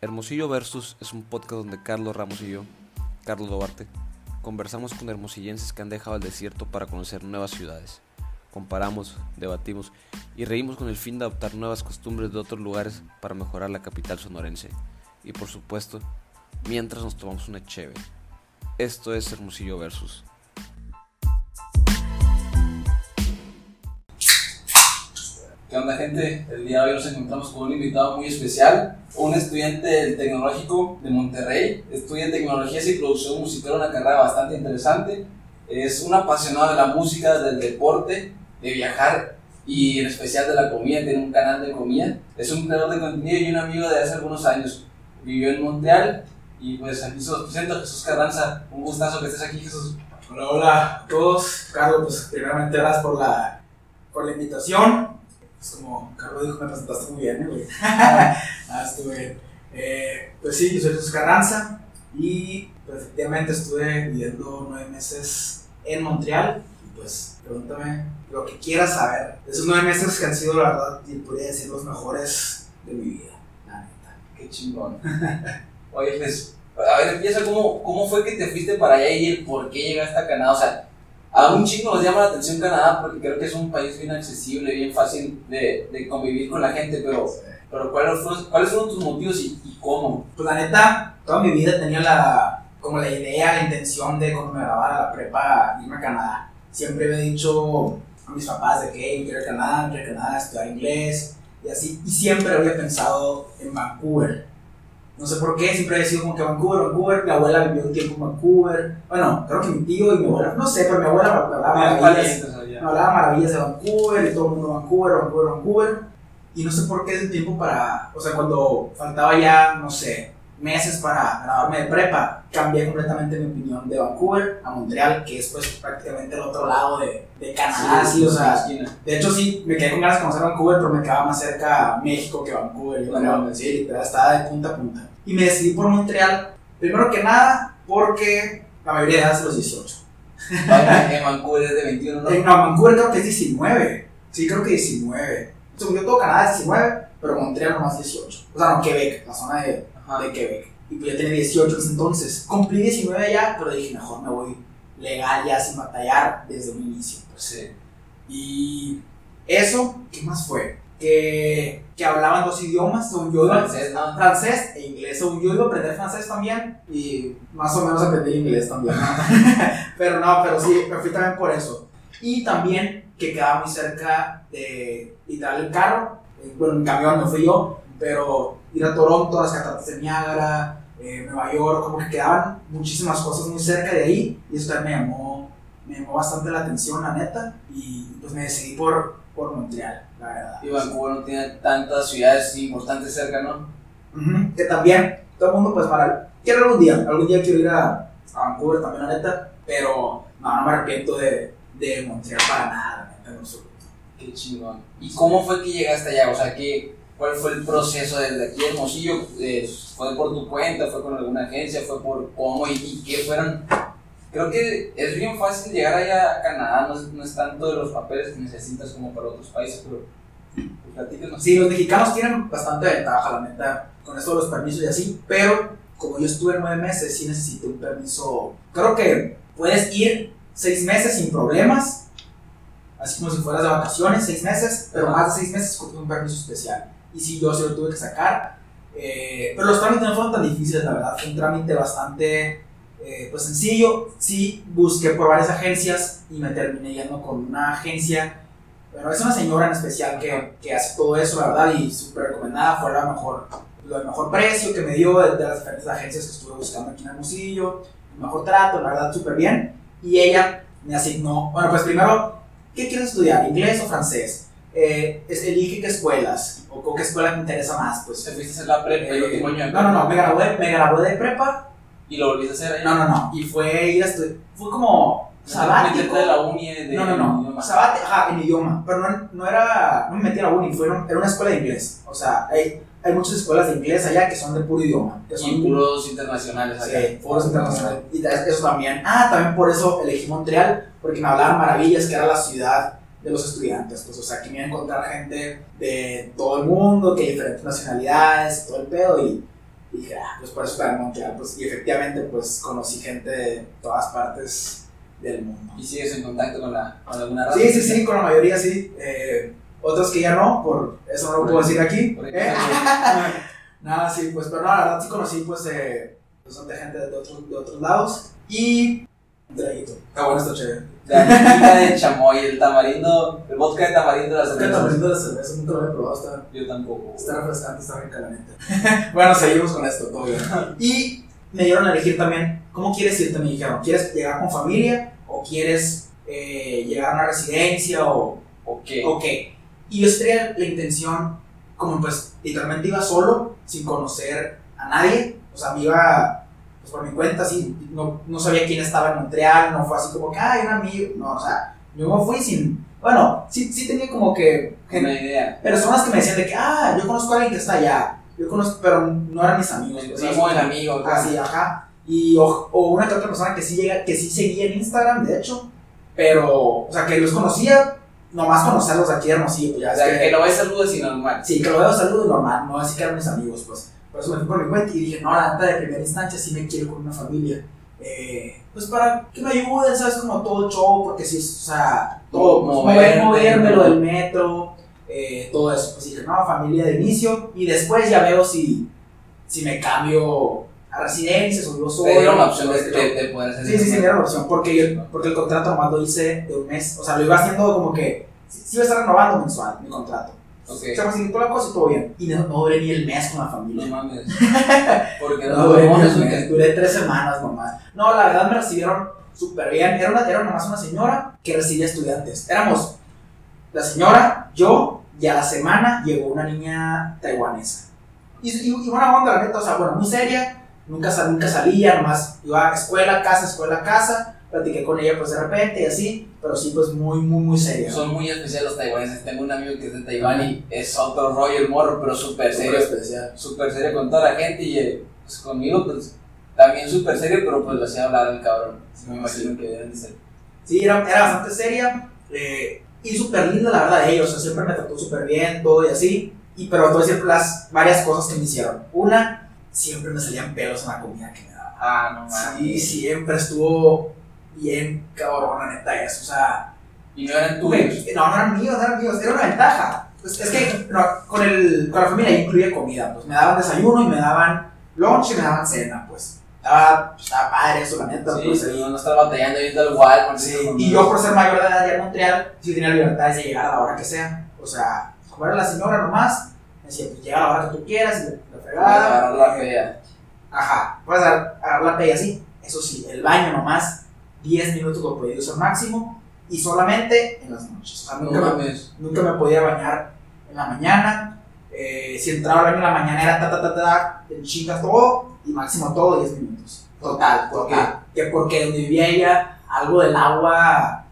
Hermosillo Versus es un podcast donde Carlos Ramos y yo, Carlos Duarte, conversamos con hermosillenses que han dejado el desierto para conocer nuevas ciudades. Comparamos, debatimos y reímos con el fin de adoptar nuevas costumbres de otros lugares para mejorar la capital sonorense. Y por supuesto, mientras nos tomamos una cheve. Esto es Hermosillo Versus. ¿Qué onda gente? El día de hoy nos encontramos con un invitado muy especial, un estudiante del Tecnológico de Monterrey, estudia Tecnologías y Producción Musical, una carrera bastante interesante, es un apasionado de la música, del deporte, de viajar y en especial de la comida, tiene un canal de comida, es un creador de contenido y un amigo de hace algunos años, vivió en Montreal y pues aquí se presento Jesús Carranza, un gustazo que estés aquí Jesús. Hola, hola a todos. Carlos, pues primeramente gracias por la, por la invitación. Es como Carlos dijo, me presentaste muy bien, ¿eh, güey. ah, estuvo bien. Eh, pues sí, yo soy Jesús Carranza y pues, efectivamente estuve viviendo nueve meses en Montreal. Y pues pregúntame lo que quieras saber. Esos nueve meses que han sido, la verdad, y podría decir los mejores de mi vida, la neta. Qué chingón. Oye, pues, a ver, empieza, ¿cómo, ¿cómo fue que te fuiste para allá y el por qué llegaste a Canadá? O sea, a un chingo nos llama la atención Canadá porque creo que es un país bien accesible, bien fácil de, de convivir con la gente, pero, pero ¿cuáles, fueron, ¿cuáles fueron tus motivos y, y cómo? Pues la neta, toda mi vida tenía la, como la idea, la intención de cuando me grabara la prepa irme a Canadá. Siempre he dicho a mis papás de que "Hey, quiero ir a Canadá, quiero ir a Canadá, estudiar inglés y así. Y siempre había pensado en Vancouver. No sé por qué, siempre he sido como que Vancouver, Vancouver. Mi abuela vivió un tiempo en Vancouver. Bueno, creo que mi tío y mi abuela, no sé, pero mi abuela me hablaba maravillas, me hablaba maravillas de Vancouver y todo el mundo Vancouver, Vancouver, Vancouver. Y no sé por qué de tiempo para, o sea, cuando faltaba ya, no sé, meses para graduarme de prepa, cambié completamente mi opinión de Vancouver a Montreal, que es pues prácticamente el otro lado de, de Canadá, sí, o sea, esquina. de hecho sí, me quedé con ganas de conocer Vancouver, pero me quedaba más cerca México que Vancouver, yo creo, sí, literal, estaba de punta a punta. Y me decidí por Montreal, primero que nada, porque la mayoría de edad es los 18. Vaya, en Vancouver es de 21, ¿no? En no, Vancouver creo que es 19. Sí, creo que 19. Según yo, todo Canadá es 19, pero Montreal nomás 18. O sea, no, Quebec, la zona de, Ajá. de Quebec. Y pues yo tenía 18 en ese entonces. Cumplí 19 ya, pero dije, mejor me voy legal ya sin batallar desde un inicio. Pues. Sí. Y eso, ¿qué más fue? Que, que hablaban dos idiomas, según yo. Francés, ¿no? francés e inglés. Según yo iba a aprender francés también y más o menos aprendí inglés también. ¿no? pero no, pero sí, me fui también por eso. Y también que quedaba muy cerca de literal el carro. Bueno, en camión no fui yo, pero ir a Toronto, a las cataratas de Niágara, eh, Nueva York, como que quedaban muchísimas cosas muy cerca de ahí y eso también me llamó, me llamó bastante la atención, la neta. Y pues me decidí por, por Montreal, la verdad. Y Vancouver no tiene tantas ciudades importantes cerca, ¿no? Ujú, Que también, todo el mundo, pues para. Quiero algún día, algún día quiero ir a, a Vancouver también, la neta. Pero no, no me arrepiento de, de Montreal para nada, la neta, absoluto. Qué chingón. ¿Y cómo fue que llegaste allá? O sea, ¿qué, ¿cuál fue el proceso desde aquí a Hermosillo? Eh, ¿Fue por tu cuenta? ¿Fue con alguna agencia? ¿Fue por cómo? ¿Y, y qué fueron? Creo que es bien fácil llegar allá a Canadá, no es, no es tanto de los papeles que necesitas como para otros países, pero pues, platícanos. Sí, los mexicanos tienen bastante ventaja, la neta, con esto de los permisos y así. Pero como yo estuve nueve meses, sí necesité un permiso. Creo que puedes ir seis meses sin problemas. Así como si fueras de vacaciones, seis meses, pero más de seis meses con un permiso especial. Y sí, yo sí lo tuve que sacar. Eh, pero los trámites no fueron tan difíciles, la verdad. Fue un trámite bastante eh, pues sencillo. Sí, busqué por varias agencias y me terminé yendo con una agencia. Pero es una señora en especial que, que hace todo eso, la verdad, y súper recomendada. Fue la mejor, el mejor precio que me dio de, de las diferentes agencias que estuve buscando aquí en Hermosillo. El mejor trato, la verdad, súper bien. Y ella me asignó, bueno, pues primero, ¿qué quieres estudiar? ¿Inglés o francés? Eh, es- elige qué escuelas o con qué escuela te interesa más. Pues, ¿Te fuiste a hacer la prepa el eh, último año? no, no, no, me gradué, me gradué de prepa. ¿Y lo volviste a hacer ahí? No, no, no. Y fue ir a estudiar. Fue como sabático. De la uni de No, no, no. idioma. Sabate, ajá, en idioma. Pero no, no era. No me metí a la uni, fue, era una escuela de inglés. O sea, hay, hay muchas escuelas de inglés allá que son de puro idioma. Que son Y puros internacionales allá. Sí, foros internacionales. Y eso también. Ah, también por eso elegí Montreal, porque me hablaban maravillas que era la ciudad de los estudiantes. Pues, o sea, que me iba a encontrar gente de todo el mundo, que hay diferentes nacionalidades, todo el pedo. Y Y dije, ah, pues por eso estaba en Montreal. Pues, y efectivamente, pues conocí gente de todas partes del mundo. ¿Y sigues en contacto con, la, con alguna raza? Sí, sí, sí, con la mayoría sí. Eh, otros que ya no, por eso no lo puedo decir aquí. ¿eh? Nada, sí, pues, pero no, la verdad sí conocí, pues, eh, pues, de gente de otros, de otros lados. Y un traguito. Está bueno, está chévere. La anita de chamoy, el tamarindo, el vodka de tamarindo de la ¿Qué cerveza. tal de la cerveza? Nunca lo había probado, está, Yo tampoco. está refrescante, está rica la neta. bueno, seguimos con esto, todo bien. Y me dieron a elegir también, ¿cómo quieres irte? Me dijeron, ¿quieres llegar con familia o quieres eh, llegar a una residencia o, Ok. Ok. Y yo tenía la intención, como pues literalmente iba solo, sin conocer a nadie. O sea, me iba pues, por mi cuenta, así, no, no sabía quién estaba en Montreal, no fue así como que, ay, un amigo. No, o sea, yo me fui sin. Bueno, sí, sí tenía como que Una idea. personas que me decían de que, ah, yo conozco a alguien que está allá. Yo conozco, pero no eran mis amigos. pues, Sí, ¿sabes? muy amigo. Así, ajá. Y, o, o una que otra persona que sí, llega, que sí seguía en Instagram, de hecho. Pero, o sea, que los conocía, nomás conocerlos aquí Hermosillo, pues ya O sea, que- que no ves saludos y normal. Sí, que lo veo saludo normal, no así que eran mis amigos, pues. Por eso me fui por mi cuenta y dije, no, la neta de primera instancia sí me quiero con una familia. Eh, pues para que me ayuden, ¿sabes? Como todo el show, porque sí, es, o sea, todo, pues, mover, moverme, lo del metro, eh, todo eso. Pues dije, no, familia de inicio y después ya veo si, si me cambio a residencias o vivo solo. Te dieron la opción de, de, show. de poder hacer Sí, sí, sí, me dieron la opción, porque, yo, porque el contrato nomás lo hice de un mes, o sea, lo iba haciendo como que, sí, sí iba a estar renovando mensual mi contrato. Ok. Se facilitó la cosa y todo bien. Y no, no duré ni el mes con la No familia. mames. Porque No no duré ni el ¿o mes, duré tres semanas nomás. No, la verdad me recibieron súper bien. Era, una, era nomás una señora que recibía estudiantes. Éramos la señora, yo, y a la semana llegó una niña taiwanesa. Y, y, y buena onda, la neta, o sea, bueno, muy seria. Nunca, nunca salía, nomás iba a escuela, casa, escuela, casa. Platiqué con ella pues de repente y así, pero sí pues muy, muy, muy seria. Son muy especiales los taiwaneses. Tengo un amigo que es de Taiwán y es otro rollo el morro, pero súper serio. especial. Súper serio con toda la gente y eh, pues conmigo, pues también súper serio, pero pues lo hacía hablar el cabrón. Me imagino que deben de ser. Sí, era, era bastante seria eh, y súper linda, la verdad, ella. O sea, siempre me trató súper bien, todo y así. Y, pero todo siempre las varias cosas que me hicieron. Una, siempre me salían pelos en la comida que me daba. Ah, no mames. Sí, siempre estuvo bien cabrón, la neta, eso. O sea, Y no eran tuyos. no, no eran míos, no eran míos. Era una ventaja. Pues, es que no, con, el, con la familia incluía comida. Pues me daban desayuno y me daban lunch y me daban cena, pues. Estaba, estaba padre eso, la neta. Sí, pues, sí, no, estar batallando yendo al Walmart. Sí, y yo por ser mayor de edad ya en Montreal, sí tenía libertades de llegar a la hora que sea. O sea, como era la señora nomás, me decía, pues llega a la hora que tú quieras, y la fregada. agarrar la fea. Ajá, puedes agarrar, la pella así. Eso sí, el baño nomás, 10 minutos lo podía usar máximo, y solamente en las noches. O sea, No nunca, me, nunca me podía bañar en la mañana. Eh, si entraba al baño en la mañana era ta ta ta ta, en chingas todo, y máximo todo 10 minutos. Total, ¿Por total. Que porque donde vivía ella, algo del agua,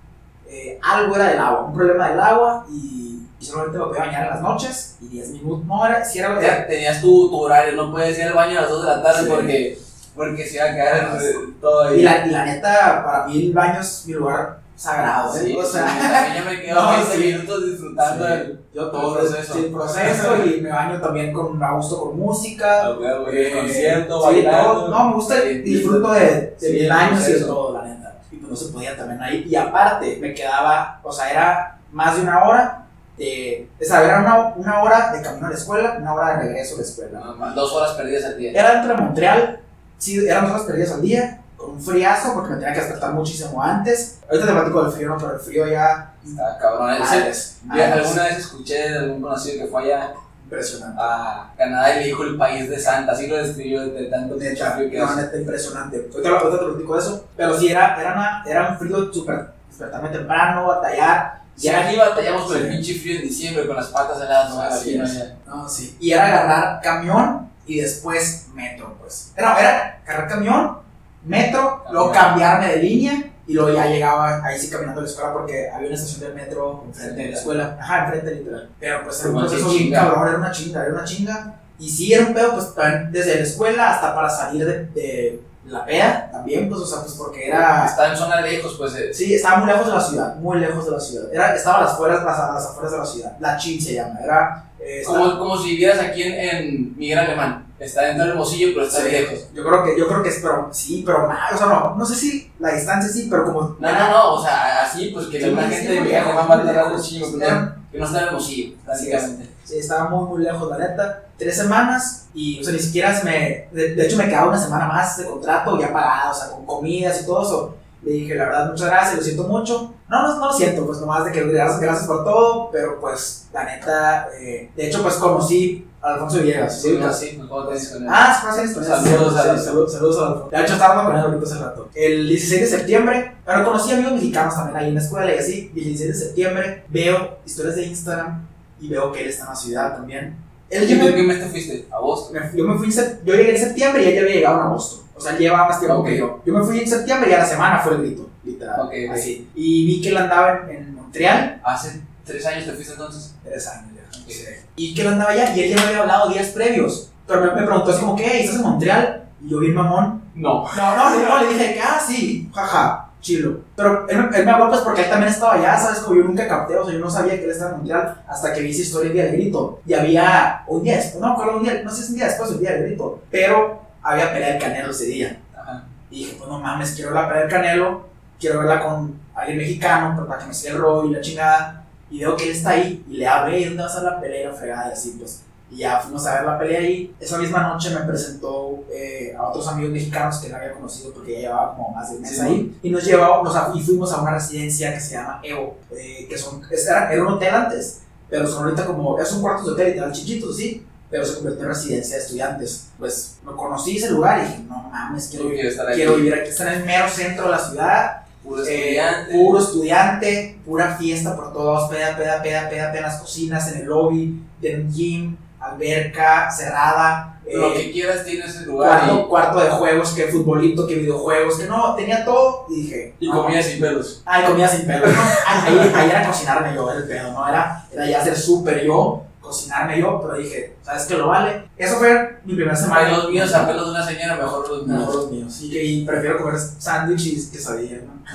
eh, algo era del agua, un problema del agua, y, y solamente me podía bañar en las noches, y 10 minutos, no era, si era, tenías tu, tu horario, no puedes ir al baño a las 2 de la tarde Sí. porque, porque se iba a quedar eh, todo ahí. y la, y la neta, para mí el baño es mi lugar sagrado, ¿eh? Sí, o sea, sí, yo me quedo No, 15 sí. minutos disfrutando del yo todo el el proceso. proceso, proceso y me baño también con, a gusto con música, el Eh, concierto, sí, bailando. todo. No, me gusta, disfruto de, de el y de todo, la neta. Y pues no se podía también ahí. Y aparte, me quedaba, o sea, era más de una hora, de, o sea, era una, una hora de camino a la escuela, una hora de regreso a la escuela. No, dos horas perdidas al día. Era dentro de Montreal, sí, eran dos perdidas al día, con un friazo, porque me tenía que despertar muchísimo antes. Ahorita te platico del frío, ¿no? Pero el frío ya... Está cabrón. Madres, yo madres. alguna vez escuché de algún conocido que fue allá Impresionante. a Canadá y le dijo el país de Santa, así lo describió de tanto Neta, frío que no, neta, impresionante. Ahorita, ahorita te platico de eso. Pero sí, era, era, una, era un frío súper despertarme temprano, batallar. Ya aquí batallamos con el pinche frío en diciembre con las patas heladas, no Así. No, sí. Y era agarrar camión y después metro, pues. Era, era agarrar camión, metro, luego cambiarme de línea y luego ya llegaba ahí sí caminando a la escuela porque había una estación del metro enfrente de la escuela. Ajá, enfrente literal. Pero pues era un proceso bien cabrón, era una chinga, era una chinga. Y sí, era un pedo, pues también desde la escuela hasta para salir de, de La peda también, pues, o sea, pues porque era. Está en zona lejos, pues. eh, Sí, estaba muy lejos de la ciudad, muy lejos de la ciudad. Era, estaba a las afueras, las, las afueras de la ciudad. La Chin se llama. Era. eh, estaba- Como, como si vivieras aquí en, en Miguel Alemán. Está dentro del Hermosillo, pero está Sí, lejos. Yo creo que, yo creo que es, pero sí, pero mal, o sea, no, no sé si la distancia sí, pero como. No, no, no, o sea, así, pues que Sí, la gente de Alemán va a un chingo, sí, que no- está en Hermosillo, básicamente. Sí, estaba muy, muy lejos, la neta. Tres semanas y, o sea, ni siquiera se me. De, de hecho, me quedaba una semana más de contrato ya pagado, o sea, con comidas y todo eso. Le dije, la verdad, muchas gracias, lo siento mucho. No, no, no lo siento, pues nomás de que gracias, gracias por todo, pero pues, la neta, eh, de hecho, pues conocí a Alfonso Villegas. Sí, ¿sí? no, sí, pues, ¿cómo te dices con él? Ah, conocen historias. Saludos a Sí, Alfonso. saludos, saludos a Alfonso. De hecho, estaba hablando con él ahorita hace rato. El 16 de septiembre, pero conocí amigos mexicanos también ahí en la escuela y así. El 16 de septiembre veo historias de Instagram y veo que él está en la ciudad también. Él ¿Y tú llegó- en qué mes te fuiste? ¿Agosto? me- yo me fui yo llegué en septiembre y él ya había llegado en agosto. O sea, él llevaba más tiempo Ok. que yo. Yo me fui en septiembre y a la semana fue el grito, literal. Ok, ok. Así. Y vi que él andaba en, en Montreal. ¿Hace tres años te fuiste entonces? Tres años ya. Ok. Sí. Y que él andaba allá y él ya me había hablado días previos. Pero me, me preguntó así como, ¿qué? ¿Estás en Montreal? Y yo vi mamón. No. No, no, no, le dije que, ah, sí, jaja, chilo. Pero él, me- él me habló pues porque él también estaba allá, ¿sabes? Como yo nunca capté, o sea, yo no sabía que él estaba en Montreal hasta que vi esa historia el día del grito. Y había un día después, no un día, no sé si un día después o el día del grito, pero había pelea del Canelo ese día. Ajá. Y dije, pues no mames, quiero ver la pelea del Canelo, quiero verla con alguien mexicano, para que me siga el rollo y la chingada. Y veo que él está ahí y le hablé, ¿y dónde va a la pelea? Y la fregada y así, pues. Y ya fuimos a ver la pelea ahí. Esa misma noche me presentó eh, a otros amigos mexicanos que no había conocido porque ya llevaba como más de un mes Sí. ahí. Y nos llevó, nos, y fuimos a una residencia que se llama Evo, eh, que son, era, era un hotel antes, pero son ahorita como, es un cuarto de hotel literal chiquitos, sí, pero se convirtió en residencia de estudiantes. Pues me conocí ese lugar y dije, no mames, quiero, quiero estar quiero vivir aquí. Está en el mero centro de la ciudad, Puro eh, estudiante. puro estudiante, pura fiesta por todos, peda, peda, peda, peda, peda en las cocinas, en el lobby, de un gym, alberca cerrada, eh, Lo que quieras tiene ese lugar. cuarto, cuarto de juegos, que futbolito, que videojuegos, que no, tenía todo y dije... Y, y no, comida sin pelos. Ay, comida sin pelos, ¿no? Ahí, ahí, era cocinarme yo, el pedo, ¿no? Era, era ya ser súper yo, cocinarme yo, pero dije, ¿sabes qué lo vale? Eso fue mi primera semana. Los míos a pelos de una señora, mejor los Mejor míos. los míos. Y, que- y prefiero comer sándwiches que quesadillas, ¿no?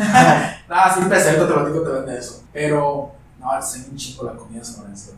Nada, siempre cierto, te lo digo, te vende eso. Pero, no, es un chingo la comida sonorense.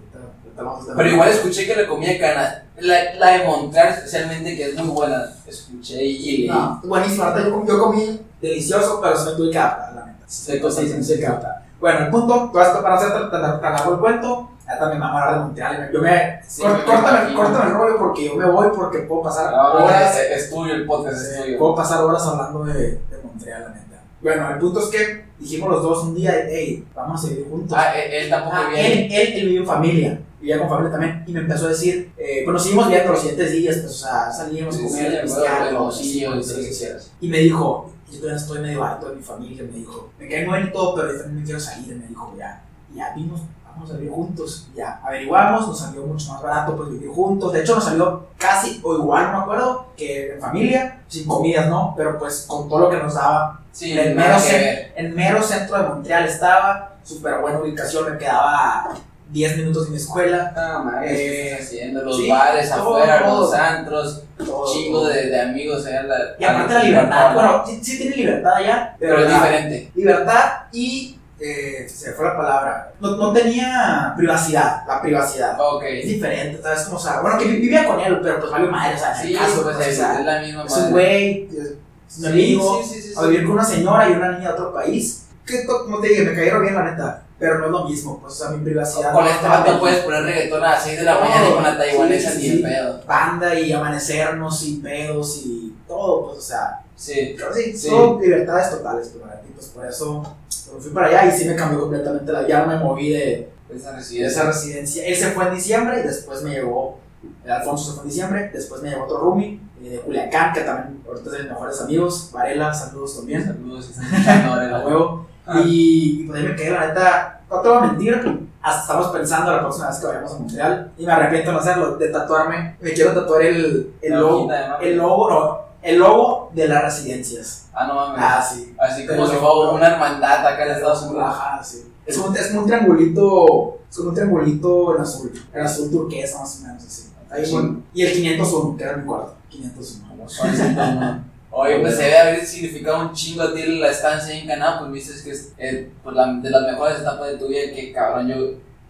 Pero igual escuché que la comida cana, la, la de Montreal especialmente, que es muy buena, escuché y. No, buenísimo. Ahorita yo, yo comí delicioso, pero se me tuve que adaptar, la neta. Tuve que adaptar. Bueno, el punto, todo esto para hacer tan largo el cuento, también me hablar de Montreal. Yo me. Sí, cor- me córtame, córtame el rollo porque yo me voy porque puedo pasar Ahora horas. es, es tuyo el podcast, es Sí, tuyo. puedo pasar horas hablando de, de Montreal, la neta. Bueno, el punto es que dijimos los dos un día, hey, vamos a vivir juntos. Ah, él, él tampoco Ah, viene. él, él, él vive en familia, vivía con familia también, y me empezó a decir, eh, bueno, seguimos viendo los siguientes días, pues, o sea, salíamos a Sí, comer, ¿no? Sí. quieras. Y me dijo, yo todavía estoy medio harto de mi familia, me dijo, me cae muy bien y todo, pero yo también me quiero salir, me dijo, ya, ya vimos, vamos a vivir juntos, ya, averiguamos, nos salió mucho más barato pues vivir juntos, de hecho nos salió casi o igual, no me acuerdo, que en familia, sin comidas, ¿no? Pero pues con todo lo que nos daba Sí, en el mero, en mero centro de Montreal estaba, súper buena ubicación, me quedaba 10 minutos de mi escuela, No, mames, Eh, ¿qué estás haciendo? Los sí, bares todo, afuera, todo. los antros, todo. chingo de, de amigos allá. en La, Y aparte la libertad, bueno, sí, sí tiene libertad allá, pero, pero es diferente. libertad y, eh, se fue la palabra, no, no tenía privacidad, la privacidad. Ok. Es diferente, ¿sabes? Como, o sea, bueno, que vi- vivía con él, pero pues vale madre, o sea, Sí, caso, pues pues, o es, sea, es la misma es un güey, es un amigo, Sí, sí, a vivir con una señora y una niña de otro país. Que, como te dije, me cayeron bien, la neta. Pero no es lo mismo, pues, o sea, mi privacidad. Con no este vato puedes poner reggaetón a las 6 de la mañana y con la taiwanesa ni el pedo. Banda y amanecernos y pedos y todo, pues, o sea. Sí. Pero sí, Sí. son libertades totales, pero y pues por eso me fui para allá y sí me cambió completamente la Ya no me moví de, Esa residencia. esa residencia. Él se fue en diciembre y después me llegó. El Alfonso se fue en diciembre, después me llegó otro roomie eh, de Culiacán, que también ahorita es de mis mejores amigos. Varela, saludos también. Saludos, están escuchando ahora A la huevo. Ah. Y, y pues ahí me quedé, la neta, no te voy a mentir, hasta estamos pensando la próxima vez que vayamos a Montreal, y me arrepiento de no hacerlo, de tatuarme, me quiero tatuar el, el logo, el logo, no, el logo de las residencias. Ah, no mames. Ah, sí. Así como si fuera una hermandad acá en Estados Unidos. Ajá, sí. Es como, es como un triangulito, es como un triangulito en azul, en azul turquesa más o menos así. Ahí, Sí. bueno, y el 501, que era mi cuarto, 501. Son 101. Oye, pues se debe haber significado un chingo a ti la estancia en Canadá, pues dices que es eh, pues, la, de las mejores etapas de tu vida, que cabrón, yo,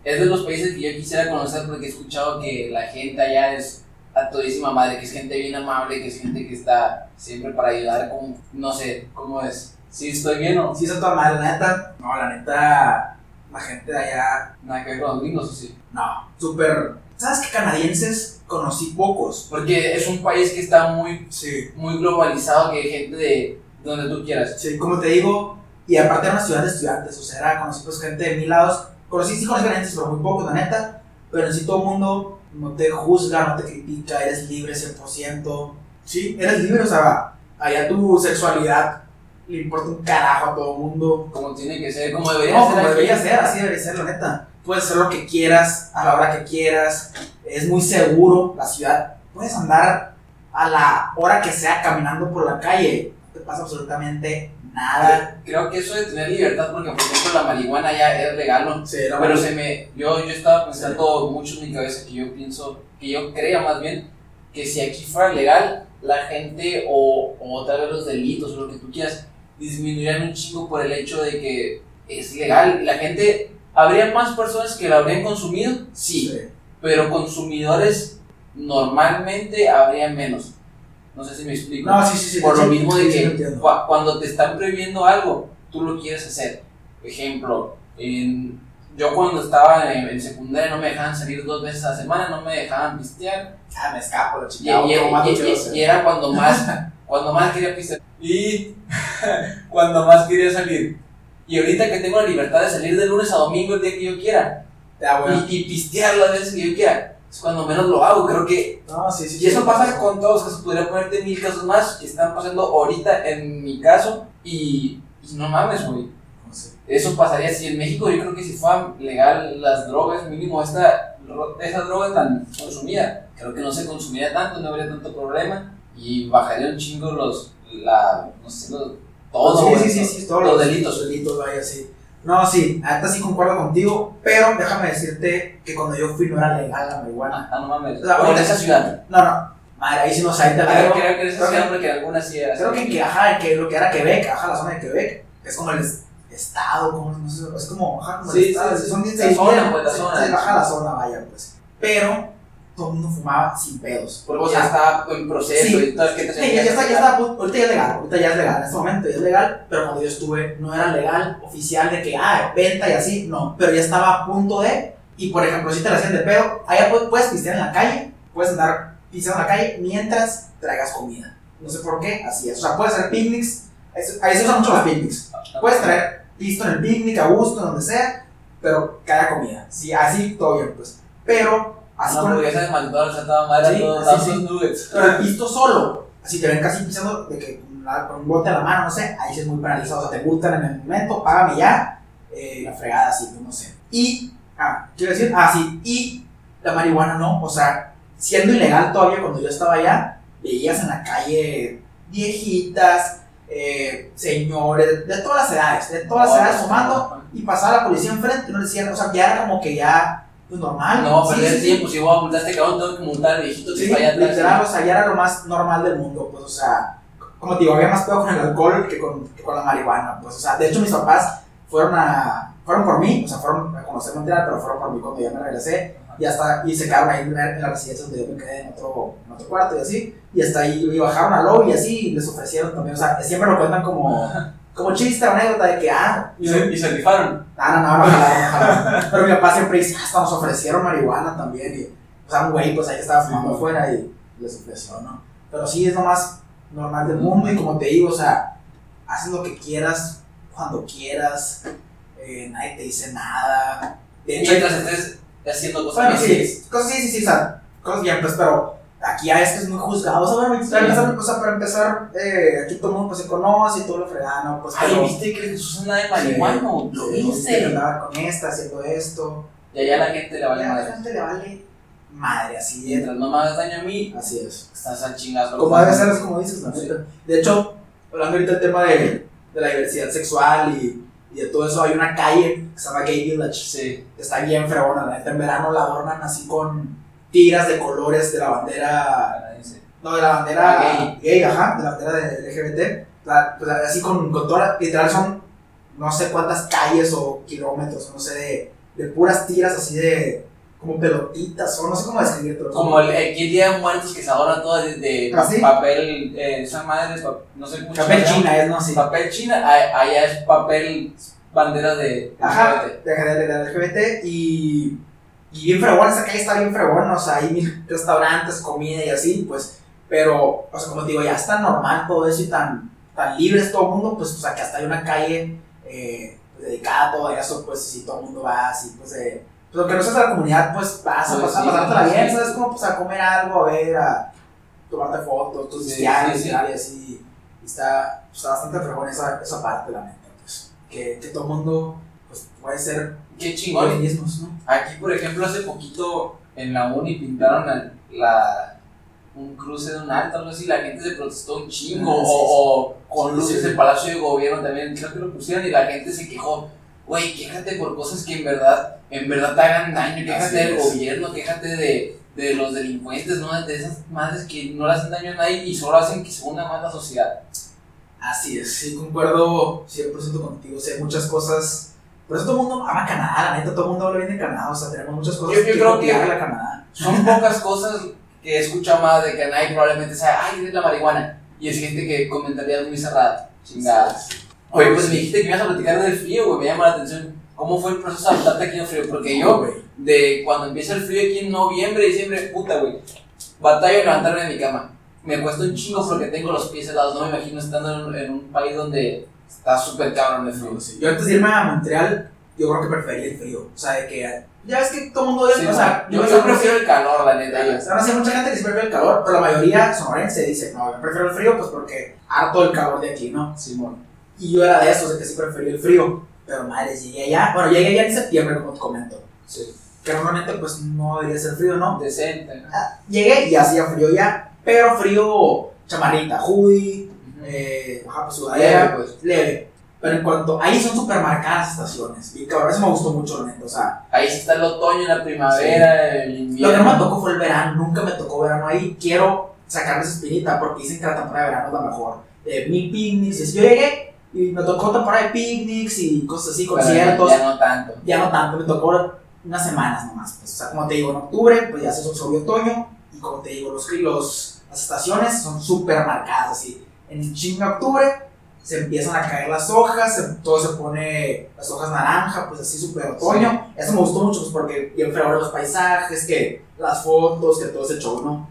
es de los países que yo quisiera conocer porque he escuchado que la gente allá es a todísima madre, que es gente bien amable, que es gente que está siempre para ayudar, con, no sé, ¿cómo es? ¿Sí estoy bien o Sí, eso toda madre, la neta. No, la neta, la gente de allá, nada que ver con los gringos o sí? no, súper. ¿Sabes qué canadienses conocí pocos? Porque es un país que está muy, Sí. muy globalizado, que hay gente de donde tú quieras. Sí, como te digo, y aparte era una ciudad de estudiantes, o sea, era, conocí pues gente de mil lados. Conocí, sí conocí canadienses, pero muy pocos, la neta. Pero en sí todo el mundo no te juzga, no te critica, eres libre 100%. Sí, eres libre, o sea, allá tu sexualidad le importa un carajo a todo el mundo. Como tiene que ser, como debería No, ser. como debería ser, así debería ser, la neta. Puedes hacer lo que quieras, a la hora que quieras. Es muy seguro la ciudad. Puedes andar a la hora que sea caminando por la calle. No te pasa absolutamente nada. Creo que eso de tener libertad, porque por ejemplo la marihuana ya es legal, ¿no? Sí, Pero se me, yo, yo estaba pensando mucho en mi cabeza que yo pienso, que yo creía más bien que si aquí fuera legal, la gente o, o tal vez los delitos o lo que tú quieras disminuirían un chingo por el hecho de que es legal. La gente, ¿habría más personas que la habrían consumido? Sí, Sí. pero consumidores normalmente habría menos. No sé si me explico. No, sí, sí, sí. Por lo mismo de que lo cuando te están prohibiendo algo, tú lo quieres hacer. Ejemplo, en- yo cuando estaba en, en secundaria no me dejaban salir dos veces a la semana, no me dejaban pistear. Ah, me escapo, la Y, chingada. y- y- lo y- y era cuando más, cuando más quería pistear. Y cuando más quería salir. Y ahorita que tengo la libertad de salir de lunes a domingo el día que yo quiera Ya, bueno. y, y pistear las veces que yo quiera, es cuando menos lo hago. Creo que No, sí, sí. y eso sí, pasa con todos, casos. podría ponerte mil casos más que están pasando ahorita en mi caso y, y no mames, güey. No sé. Eso pasaría si en México yo creo que si fueran legal las drogas, mínimo esta, esa droga tan consumida, creo que no se consumiría tanto, no habría tanto problema y bajaría un chingo los, la, no sé, los, todo, sí, güey, sí, sí, sí, todos los delitos. Los delitos, vaya, sí. No, sí, ahorita sí concuerdo contigo, pero déjame decirte que cuando yo fui no era legal la marihuana. Ah, no mames. O sea, Pero en esa ciudad. No, no, madre, ahí sí no ahí te la Creo, que en esa ciudad porque algunas sí era Creo que, que, ajá, que lo que era Quebec, ajá, la zona de Quebec, es como el es- estado, como, no sé, es como, ajá, como Sí, el sí, estado, sí. son La 16 zona, días, pues, la zona. ajá, la zona, vaya, pues. Pero todo el mundo fumaba sin pedos. Porque ya está en proceso Sí. y todo es que te Sí, ya, está, ya está, ahorita ya es legal, ahorita ya es legal, en este momento ya es legal, pero cuando yo estuve no era legal, oficial de que, ah, venta y así, no, pero ya estaba a punto de, y por ejemplo, si te la hacían de pedo, allá pu- puedes pistear en la calle, puedes andar pisteando en la calle mientras traigas comida, no sé por qué, así es, o sea, puedes hacer picnics, ahí se ahí se usan mucho los picnics, puedes traer pisto en el picnic, a gusto, en donde sea, pero que haya comida, sí, así todo bien, pues, pero, así No, con- porque esa de McDonald's estaba madre Sí, todos tantos sí. nuggets. pero el pisto solo, así te ven casi pisando de que con, un bote a la mano, no sé, ahí sí es muy penalizado. O sea, te multan en el momento, págame ya, eh, la fregada así, no sé. Y, ah, quiero decir, ah, sí, y la marihuana no, o sea, siendo ilegal todavía cuando yo estaba allá, veías en la calle viejitas, eh, señores, de todas las edades, de todas las edades fumando, y pasaba la policía enfrente, no decían, o sea, ya era como que ya, pues normal. No, perder sí, sí. tiempo, si voy a multar a este cabrón, tengo que multar al viejito que Sí, atrás. literal, o sea, ya era lo más normal del mundo, pues, o sea, como te digo, había más pedo con el alcohol que con, que con la marihuana, pues, o sea, de hecho mis papás fueron a, fueron por mí, o sea, fueron a conocer Montreal, pero fueron por mí cuando ya me regresé, y hasta, y se quedaron ahí en la, en la residencia donde yo me quedé en otro, en otro cuarto y así, y hasta ahí, y bajaron al lobby y así, y les ofrecieron también, o sea, siempre lo cuentan como, como chiste o anécdota de que, ah, Y se, y se rifaron. no, no, no, no, no jalaron. Pero mi papá siempre dice, hasta nos ofrecieron marihuana también. Y, o sea, un güey, pues ahí estaba fumando afuera y les ofreció, ¿no? Pero sí es lo más normal del mundo y como te digo, o sea, haces lo que quieras, cuando quieras, eh, nadie te dice nada. De hecho, Mientras estés haciendo cosas bueno, sí, cosas sí, sí, sí, o sea, cosas bien, pues, pero aquí ya es que es muy juzgado, bueno, para empezar, o sea, para empezar eh, aquí todo el mundo pues se conoce y todo lo fregano, pues, Ay, pero- ¿viste que Susana de marihuana? Lo viste. andaba con esta, haciendo esto. Y allá la gente le vale Ya a la madre. gente le vale madre, así es. Mientras no me hagas daño a mí, Así es. estás al chingazo. Como debe ser, como dices, la Sí. De hecho, hablando ahorita del tema de, de la diversidad sexual y, y de todo eso, hay una calle que se llama Gay Village. Sí. Está bien fregona, la neta. En verano la adornan así con tiras de colores de la bandera. No, de la bandera Ah, gay. ajá, de la bandera de LGBT. La- pues, así con, con toda, literal son no sé cuántas calles o kilómetros, no sé, de, de puras tiras así de como pelotitas, o no sé cómo describirlo. Como el, el día de muertos que se adornan todas de, de ¿Ah, sí? papel, eh, esa madre es no sé cómo Papel china es, no sé. Papel china, allá es papel bandera de Ajá, LGBT. de, de, de la LGBT y, y bien fregón, esa calle está bien fregón, o sea, hay mil restaurantes, comida y así, pues, pero, o sea, como te digo, ya está normal todo eso y tan, tan libres todo el mundo, pues, o sea, que hasta hay una calle eh, pues, dedicada a todo eso, pues, si todo el mundo va así, pues, de, pues, aunque no seas de la comunidad, pues, vas a Pues, pasar, sí, pasártela sí. bien, ¿sabes? Como, pues, a comer algo, a ver, a tomarte fotos, tus Sí, diarios y tal, y así, y está, está bastante fregón esa, esa parte, la neta, pues, que, que todo el mundo, pues, puede ser Qué chingón. mismos, ¿no? Aquí, por ejemplo, hace poquito en la uni pintaron la, la- un cruce de un alto, algo así, la gente se protestó un chingo, Ah, sí, o, o con Sí, luces sí. del Palacio de Gobierno también, creo que lo pusieron y la gente se quejó, güey, quéjate por cosas que en verdad, en verdad te hagan daño, quéjate del gobierno, quéjate de, de los delincuentes, ¿no? de esas madres que no le hacen daño a nadie y solo hacen que se una más la sociedad. Así es, sí, concuerdo 100% contigo. O sea, hay muchas cosas. Por eso todo el mundo ama Canadá, la neta, todo el mundo habla bien de Canadá. O sea, tenemos muchas cosas Yo- yo que creo que- copiarle a Canadá. Son pocas cosas que he escuchado más de que nadie probablemente sabe, ay, es la marihuana. Y es gente que comentaría muy cerrada. Chingadas. Oye, pues me dijiste que me ibas a platicar del frío, güey, me llama la atención. ¿Cómo fue el proceso de adaptarte aquí al frío? Porque yo, güey. de cuando empieza el frío aquí en noviembre, diciembre, puta, güey, batallo en levantarme de mi cama. Me cuesta un chingo porque tengo los pies helados. No me imagino estando en en un país donde está súper cabrón el frío. Yo antes de irme a Montreal, yo creo que prefería el frío. O sea, de que. Ya ves que todo el mundo. Sí, o sea, yo, yo, prefiero el calor, la neta. Ahora sí, mucha gente que sí prefiere el calor, pero la mayoría sonorense dice, no, yo prefiero el frío, pues porque harto el calor de aquí, ¿no? Simón. Y yo era de esos, de que sí prefería el frío. Pero madre, llegué allá. Bueno, llegué allá en septiembre, como te comento. Sí. Que normalmente, pues no debería ser frío, ¿no? Decente. ¿no? Ah, Llegué y hacía frío ya, pero frío chamarrita, hoodie. Eh, ajá, pues, Leve, sudadera, pues. leve. Pero en cuanto, ahí son súper marcadas estaciones. Y cabrón, eso me gustó mucho, la neta. O sea, Ahí sí está el otoño, la primavera, el lo que invierno. no me tocó fue el verano, nunca me tocó verano ahí. Quiero sacarme esa espinita porque dicen que la temporada de verano es la mejor. Eh, mil picnics, yo llegué y me tocó temporada de picnics y cosas así, Pero conciertos. Ya no tanto. ya no tanto, me tocó unas semanas nomás. Pues, o sea, como te digo, en octubre, pues ya se subió otoño, y como te digo, los, los, las estaciones son súper marcadas, así. En chinga octubre se empiezan a caer las hojas, se- todo se pone las hojas naranja, pues así súper otoño. Eso me gustó mucho, pues porque bien fregón los paisajes, que las fotos, que todo ese show, ¿no?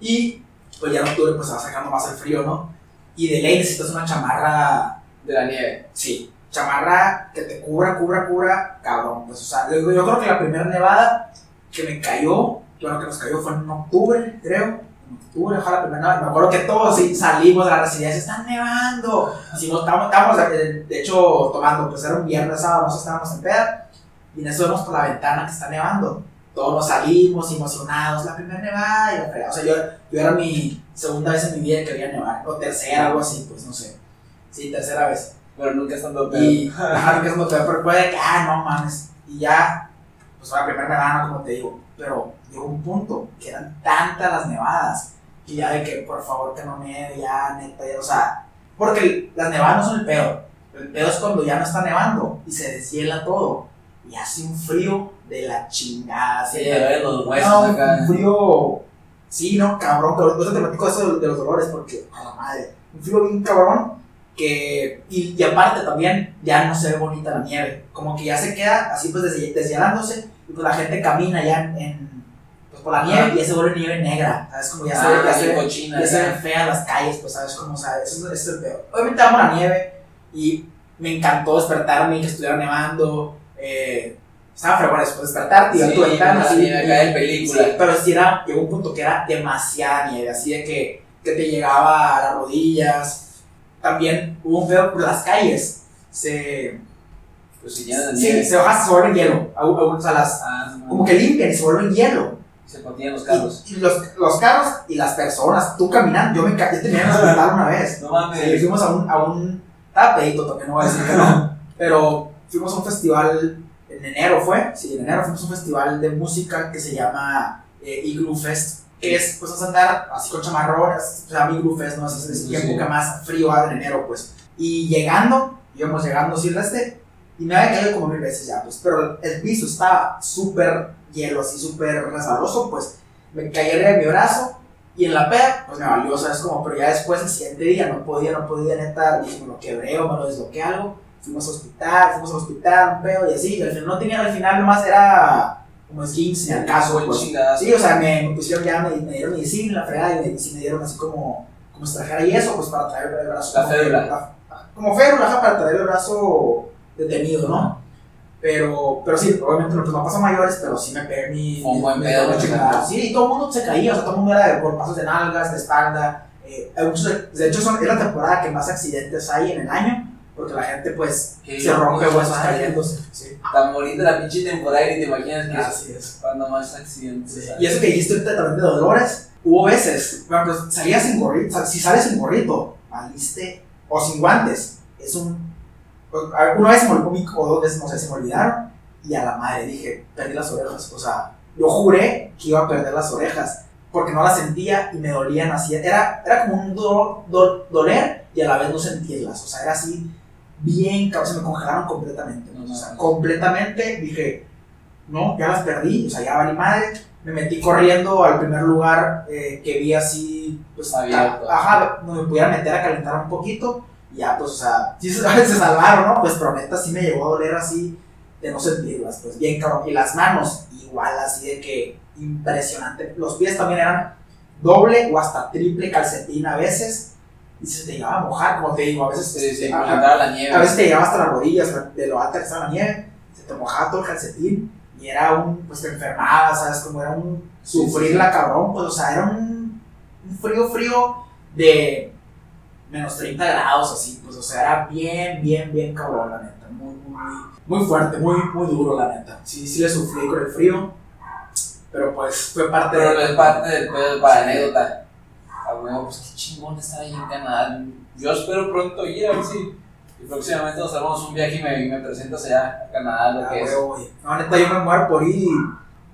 Y pues ya en octubre pues se va sacando más el frío, ¿no? Y de ley necesitas una chamarra De la nieve. Sí, chamarra que te cubra, cubra, cubra, cabrón. Pues, o sea, yo, yo creo que la primera nevada que me cayó, bueno, que nos cayó fue en octubre, creo. Octubre, ojalá la primera nevada. Me acuerdo que todos salimos de la residencia, están nevando. Si no, estábamos, estábamos, de hecho, tomando, pues era un viernes, sábado, nosotros estábamos en peda. Y en eso vemos por la ventana que está nevando. Todos nos salimos emocionados, la primera nevada y la fregada. O sea, yo, yo era mi segunda vez en mi vida que había nevar, o tercera, algo así, pues no sé. Sí, tercera vez. Pero nunca estando Y ajá, que es como te pero puede que, ah, no mames. Y ya, pues fue la primera nevada, como te digo. Pero llegó un punto que eran tantas las nevadas que ya de que por favor que no nieve, ya neta, ya, o sea, porque las nevadas no son el peor. El peor es cuando ya no está nevando y se deshiela todo y hace un frío de la chingada. Se de- los huesos no, acá. un frío. Sí, no, cabrón. Pero ahorita te platico eso de, de los dolores porque, a la madre. Un frío bien cabrón que. Y, y aparte también, ya no se ve bonita la nieve. Como que ya se queda así, pues deshiel- deshielándose. Y pues la gente camina ya en. en, por la nieve y ya se vuelve nieve negra. ¿Sabes? Como ya se ve. Ah, Ya se, cochina. ya se ven feas las calles, pues sabes cómo sabes. Eso, es- eso es el peor. Obviamente amo la nieve y me encantó despertarme y que estuviera nevando. Eh, estaba fregón después despertarte y Sí, tu ventana nieve acá película. Sí, pero sí era, llegó un punto que era demasiada nieve, así de que, que te llegaba a las rodillas. También hubo un pedo por las calles. Se, Pues si de sí, se, baja, se vuelven hielo. A- a- O sea, las, Ah, como que limpian y se vuelven hielo. Se patían los carros. Y, y los, los carros y las personas, tú caminando, yo me ca- yo tenía que hospital una vez. No Sí, mames. fuimos a un, a un pedito también, no voy a decir que no, pero fuimos a un festival, en enero fue, sí, en enero fuimos a un festival de música que se llama eh, Igloo Fest, que es, pues, vas a andar así con chamarrones, o sea, mi grufes, ¿no? Es ese Sí, tiempo sí. que más frío en enero, pues. Y llegando, íbamos llegando Silvestre, y me había caído como mil veces ya, pues, pero el piso estaba súper hielo, así súper resbaloso, pues, me caí arriba de mi brazo, y en la peda, pues me valió, ¿sabes? Como, pero ya después, el siguiente día, no podía, no podía, neta, dije, me lo quebré o me lo desbloqueé algo, fuimos al hospital, fuimos al hospital, un pedo, y así, y al final no tenía, al final nomás era como esguince, al caso, pues. Sí, o sea, me, me pusieron ya, me, me dieron medicina, la fregada, y me, sí me dieron así como, como extranjera y eso, pues para traer el brazo. La como- férula. la- Como férula, ajá, para traer el brazo detenido, ¿no? Pero, pero sí, obviamente no, pues no pasó a mayores, pero sí me pegué mi. Un buen pedo. Sí, y todo el mundo se caía, o sea, todo el mundo era de golpazos de nalgas, de espalda. eh, de hecho, son, es la temporada que más accidentes hay en el año, porque la gente, pues, Qué se rompe huesos cayéndose. Sí, Tan bonita la pinche temporada y te imaginas que es así es. cuando más accidentes. Sí. Y eso que dijiste también de dolores, hubo veces, por ejemplo, salías sin gorrito, o sea, si sales sin gorrito, valiste, o sin guantes, es un, una vez se me olvidó, o dos veces, no sé, se me olvidaron, y a la madre dije, perdí las orejas, o sea, yo juré que iba a perder las orejas, porque no las sentía y me dolían así, era, era como un do- do- doler y a la vez no sentirlas, o sea, era así, bien, se me congelaron completamente, No, o sea, completamente, dije, no, ya las perdí, o sea, ya valí madre, me metí corriendo al primer lugar eh, que vi así, pues, Abierto. ajá, donde me pudiera meter a calentar un poquito, ya, pues, o sea, sí se, se salvaron, ¿no? Pues, pero neta sí me llegó a doler así, de no sentirlas, pues, bien cabrón, y las manos, igual, así de que, impresionante, los pies también eran doble o hasta triple calcetín a veces, y se te llegaba a mojar, como te digo, a veces, Sí, sí, entrar a la nieve. a veces te llegaba hasta las rodillas, de lo alta que estaba la nieve, se te mojaba todo el calcetín y era un, pues te enfermabas, ¿sabes? Como era un sufrirla cabrón, pues, o sea, era un, un frío, frío de menos 30 grados, así, pues, o sea, era bien, bien, bien cabrón, la neta, muy, muy, muy, fuerte, muy, muy duro, la neta. Sí, sí le sufrí con el frío, pero pues fue parte Pero de... es parte del pedo para anécdota. A huevo, pues qué chingón estar ahí en Canadá. Yo espero pronto ir a ver si. Y próximamente nos hagamos un viaje y me, me presentas allá a Canadá, lo Ah, que es. No, neta, yo me muero por ir y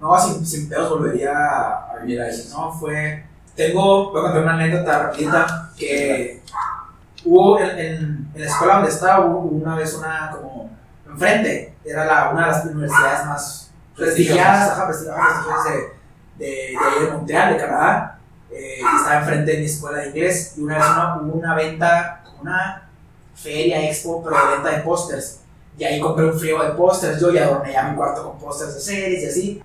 no, sin, sin pedos volvería a vivir ahí. No, fue. Tengo, voy a contar una anécdota rapidita que hubo en, en, en la escuela donde estaba, hubo una vez una como enfrente, era la, una de las universidades más prestigiadas, ajá, prestigiadas, de, de, de ahí de Montreal, de Canadá. Eh, estaba enfrente de mi escuela de inglés y una vez una- hubo una venta, como una feria, expo, pero de venta de pósters. Y ahí compré un frío de pósters, yo ya adorné ya mi cuarto con pósters de series y así.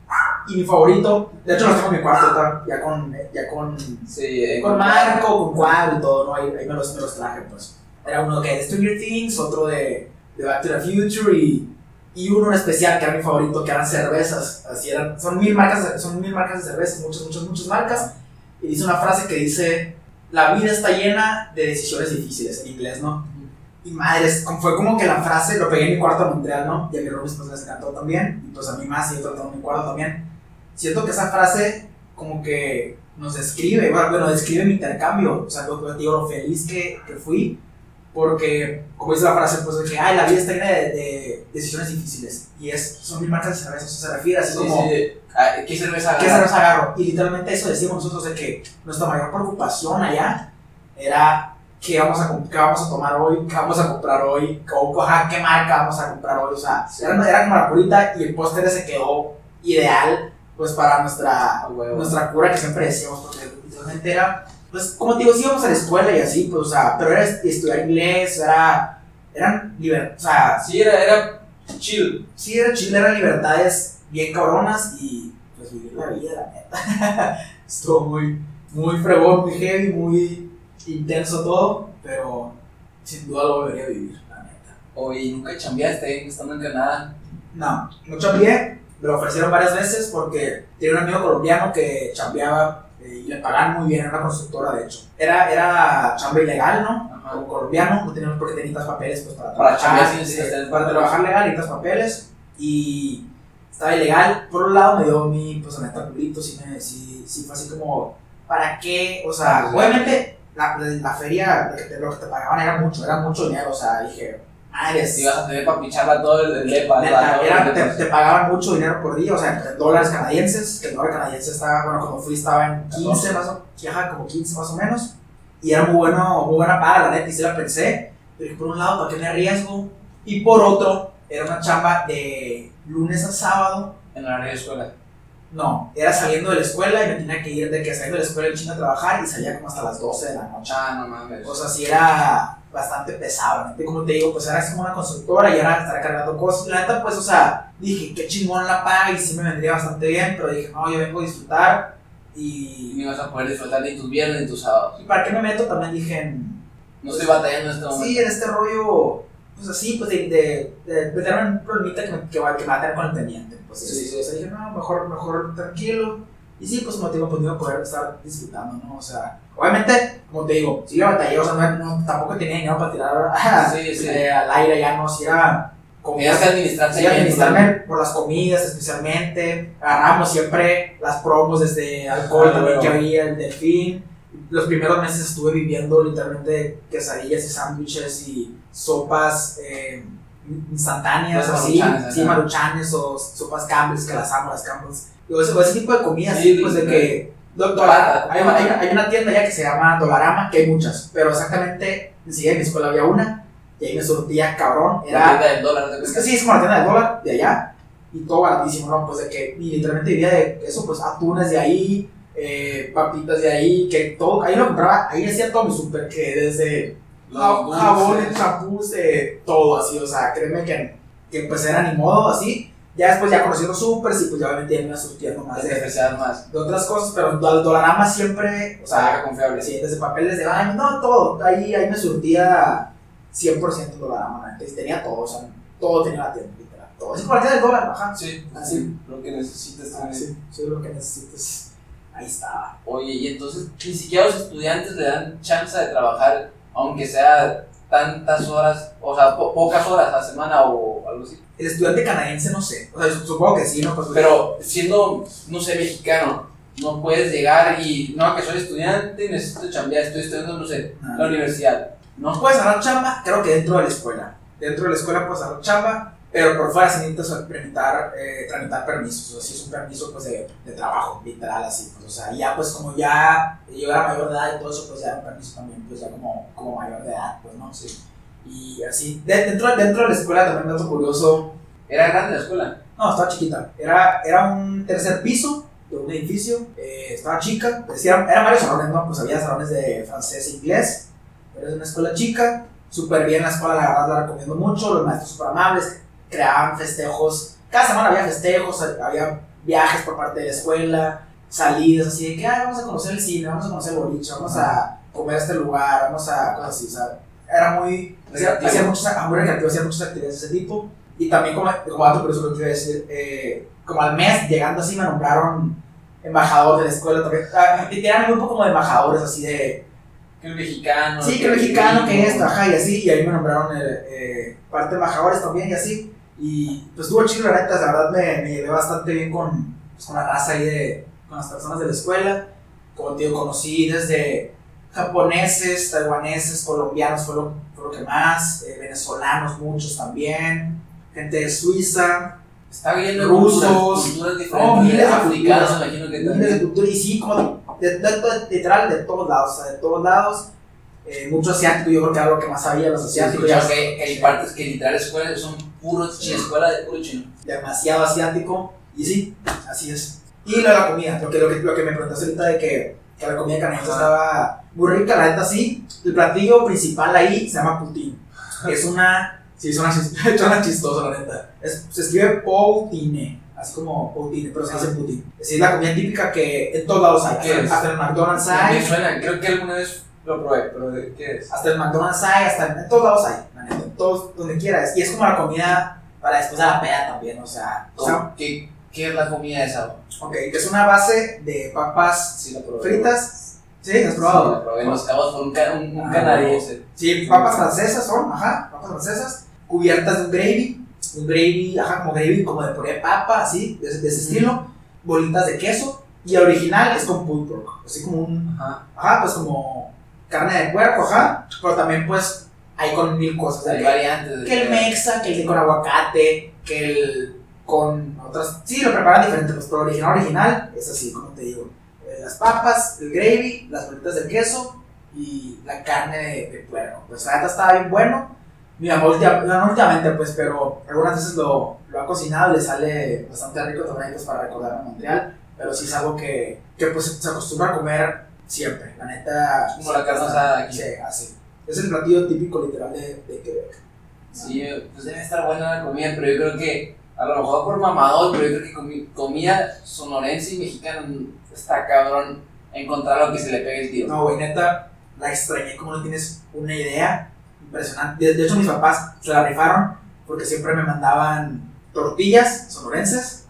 Y mi favorito, de hecho los tengo en mi cuarto ya con, ya con, Sí, eh, con marco, con cuadro y todo, ¿no? Ahí, ahí me, los, me los traje, pues. Era uno que de Stranger Things, otro de, de Back to the Future y, y uno en especial que era mi favorito, que eran cervezas. Así eran, son mil marcas, de- son mil marcas de cervezas, muchas, muchas, muchas marcas. Y dice una frase que dice, la vida está llena de decisiones difíciles, en inglés, ¿no? Y madres, fue como que la frase, lo pegué en mi cuarto en Montreal, ¿no? Y a mi roomies pues les encantó también, y pues a mí más, y yo tratando en mi cuarto también. Siento que esa frase como que nos describe, bueno, describe mi intercambio, o sea, lo, lo- digo, lo feliz que, que fui, porque, como dice la frase, pues de que, ay, la vida está llena de, de decisiones difíciles, y es, son mil marcas de cerveza, o sea, se refiere así Sí, como... sí. Ah, ¿Qué cerveza ¿Qué agarras? cerveza agarro? Y literalmente eso decimos nosotros de que nuestra mayor preocupación allá era qué vamos a, qué vamos a tomar hoy, qué vamos a comprar hoy, qué marca vamos a comprar hoy. O sea, Sí. era, era como la curita y el póster se quedó ideal pues para nuestra, huevo. nuestra cura que siempre decíamos, porque literalmente era, pues como te digo, sí íbamos a la escuela y así, pues, o sea, pero era est- estudiar inglés, era, eran liber, o sea, Sí, era, era chill. sí era Chile, eran libertades bien cabronas y pues vivir la vida, la neta. Estuvo muy, muy fregón, muy heavy, muy intenso todo, pero sin duda lo volvería a vivir, la neta. Oye, ¿nunca chambeaste estando en Canadá? No, no chambeé, me lo ofrecieron varias veces porque tenía un amigo colombiano que chambeaba eh, y le pagaban muy bien, era una constructora de hecho. Era, era chamba ilegal, ¿no? Ajá. como colombiano, no teníamos por qué necesitas papeles pues, para Para trabajar. chambear sí sí, para trabajar legal necesitas papeles y estaba ilegal. Por un lado me dio mi, pues neta, culito, sí, me, sí, sí fue así como, ¿para qué? O sea, obviamente la, la feria, lo que, te, lo que te pagaban era mucho, era mucho dinero, o sea, dije, Madres. Y vas a tener para picharla todo el, el lepa. Neta, era- te, te pagaban mucho dinero por día, o sea, en dólares canadienses, que el dólar canadiense estaba, bueno, cuando fui estaba en 15 más o ajá, como 15 más o menos, y era muy bueno, muy buena paga, la neta, y sí la pensé, pero por un lado, ¿para qué me arriesgo? Y por otro, era una chamba de lunes a sábado, En la área de escuela. No, era saliendo de la escuela y me tenía que ir de que saliendo de la escuela en China a trabajar y salía como hasta las 12 de la noche. Ah, no mames. O sea, sí era bastante pesado, ¿no? Como te digo, pues era como una constructora y era estar cargando cosas. La neta, pues, o sea, dije, qué chingón la paga y sí me vendría bastante bien, pero dije, no, yo vengo a disfrutar Y y... no vas a poder disfrutar ni tus viernes ni tus sábados. ¿Y para qué me meto? También dije, en- No estoy batallando en este momento. sí, en este rollo, pues así, pues de, de, de meterme en un problemita que me, que, que va a tener con el teniente. Pues Sí, sí, sí. O sea, dije, no, mejor, mejor tranquilo. Y sí, pues motivo, pues iba a poder estar disfrutando, ¿no? O sea, obviamente, como te digo, sí la batallé, o sea, no, no- tampoco tenía dinero para tirar Sí, sí. eh, al aire, ya no, si era como que administrarse Sí, administrarme por las comidas especialmente. Agarramos siempre las promos desde alcohol Ah, también bueno. que había, el delfín. Los primeros meses estuve viviendo literalmente quesadillas y sándwiches y sopas eh, instantáneas, así. maruchanes, Sí, maruchanes o sopas Campbell's, que las amo, las Campbell's. Digo, ese, ese tipo de comidas, Sí, sí, pues de sí. que. hay, una, hay una- hay una tienda ya que se llama Dolarama, que hay muchas, pero exactamente, enseguida en mi escuela había una, y ahí me surtía cabrón. La Era, tienda del dólar, ¿te es que sí, es como la tienda del dólar de allá y todo baratísimo, ¿no? Pues de que y literalmente vivía de eso, pues atunes de ahí, eh, papitas de ahí, que todo, ahí lo compraba, ahí hacía todo mi súper, que desde jabones, champús, eh, todo así, o sea, créeme que, que pues era ni modo así. Ya después ya conocí los supers y pues ya obviamente ya me surtiendo más de, más. de otras cosas, pero el Dolarama siempre, o sea, sea, confiable. Sí, desde papeles de baño, no, todo. Ahí, ahí me surtía 100% Dollarama, antes tenía todo, o sea, todo tenía la tienda, literal. Todo. Es como la tienda del dólar, ajá. Sí, Así. Lo que necesitas Ah, también. sí, sí, lo que necesites. Ahí estaba. Oye, y entonces ni siquiera los estudiantes le dan chance de trabajar, aunque sea tantas horas, o sea, po- pocas horas a la semana o algo así. El estudiante canadiense, no sé. O sea, supongo que sí, ¿no? Pues, Pero siendo, no sé, mexicano, no puedes llegar y, no, que soy estudiante, necesito chambear, estoy estudiando, no sé, Ah. la universidad. No, Puedes agarrar chamba, creo que dentro de la escuela. Dentro de la escuela puedes agarrar chamba, pero por fuera sí necesitas tramitar, eh, tramitar permisos. O si es un permiso pues, de, de trabajo, literal, así. Pues, o sea, ya pues como ya yo era mayor de edad y todo eso, pues ya era un permiso también, pues ya como, como mayor de edad, pues no sé. Y así, de- dentro, dentro de la escuela también dato curioso. era grande la escuela. No, estaba chiquita. Era, era un tercer piso de un edificio. eh, estaba chica. Pues, sí, eran, eran varios salones, ¿no? Pues había salones de francés e inglés. Pero es una escuela chica. Súper bien la escuela, la verdad la recomiendo mucho. Los maestros súper amables. Creaban festejos. Cada semana había festejos, había viajes por parte de la escuela. Salidas así de que, "Ay, vamos a conocer el cine, vamos a conocer el boliche, vamos a comer a este lugar, vamos a cosas así. O sea, era muy. Hacía, hacía muchas, ah, muy recreativo, hacía muchas actividades de ese tipo. Y también como, como dato curioso lo que iba a decir, eh, como al mes, llegando así, me nombraron embajador de la escuela también. Ah, eran un grupo como de embajadores así de, Que el mexicano. sí, que el mexicano, que esto, ajá, y así, y ahí me nombraron eh, eh, parte de embajadores también y así. Y pues estuvo chido, la neta, la verdad me, me llevé bastante bien con, pues, con la raza ahí de, con las personas de la escuela. Como te digo, conocí desde japoneses, taiwaneses, colombianos fue lo, fue lo que más, eh, venezolanos muchos también, gente de Suiza, Está de Rusos. culturas, diferentes. No, africanos, imagino que miles de también. cultura y sí, como de, de- de- literal de todos lados, o sea, de todos lados. Eh, mucho asiático, yo creo que era lo que más sabía, los Sí, asiáticos. escuchado ya- que, que hay partes que literal escuelas son puros chino, escuela de puro chino. demasiado asiático. Y sí, así es. Y lo de la comida, lo que, lo que, lo que me preguntaste ahorita de que, que la comida canadiense estaba muy rica, la neta sí. El platillo principal ahí se llama poutine. Es una. Sí, suena, suena chistoso, la neta. Es- se escribe poutine, así como poutine, pero se dice poutine. Es la comida típica que en todos lados hay. ¿Qué Hasta, en McDonald's Me hay. suena, creo que alguna vez lo probé, pero ¿de qué es? Hasta en McDonald's hay, hasta en todos lados hay. La todos, donde quieras. Y es como la comida para después de la peda también, o sea. o sea. ¿Qué, ¿Qué es la comida esa? ok, que es una base de papas Sí, la fritas. ¿Sí? ¿Has Sí, probado? la probé los cabos por un, un, un Ah, canadiense. Sí, papas francesas son, ajá, papas francesas, cubiertas de un gravy, un gravy, ajá, como gravy, como de puré de papa, así, de, ese- de ese estilo, bolitas de queso, y el original es con pulled pork, así como un, Ajá. ajá, pues como carne de puerco, ajá, pero también pues hay con mil cosas. Hay que- variantes. que el mexa, que el con aguacate, que el con otras. Sí, lo preparan diferente, pues, pero original original es así, como te digo. Eh, las papas, el gravy, las bolitas de queso y la carne de, de puerco. Pues la neta estaba bien bueno. Mi mamá no últimamente, pues, pero algunas veces lo, lo ha cocinado le sale bastante rico también pues, para recordar a Montreal. Pero sí es algo que, que pues, se acostumbra a comer siempre. La neta. Como la carne asada aquí. Sí, así. Es el platillo típico literal de, de Quebec. Sí, pues debe estar buena la comida, pero yo creo que, a lo mejor por mamador, pero yo creo que comi- comida sonorense y mexicana está cabrón encontrar lo que se le pegue el tiro. No, güey, neta, la extrañé como no tienes una idea. Impresionante. De, de hecho, mis papás se la rifaron porque siempre me mandaban tortillas sonorenses,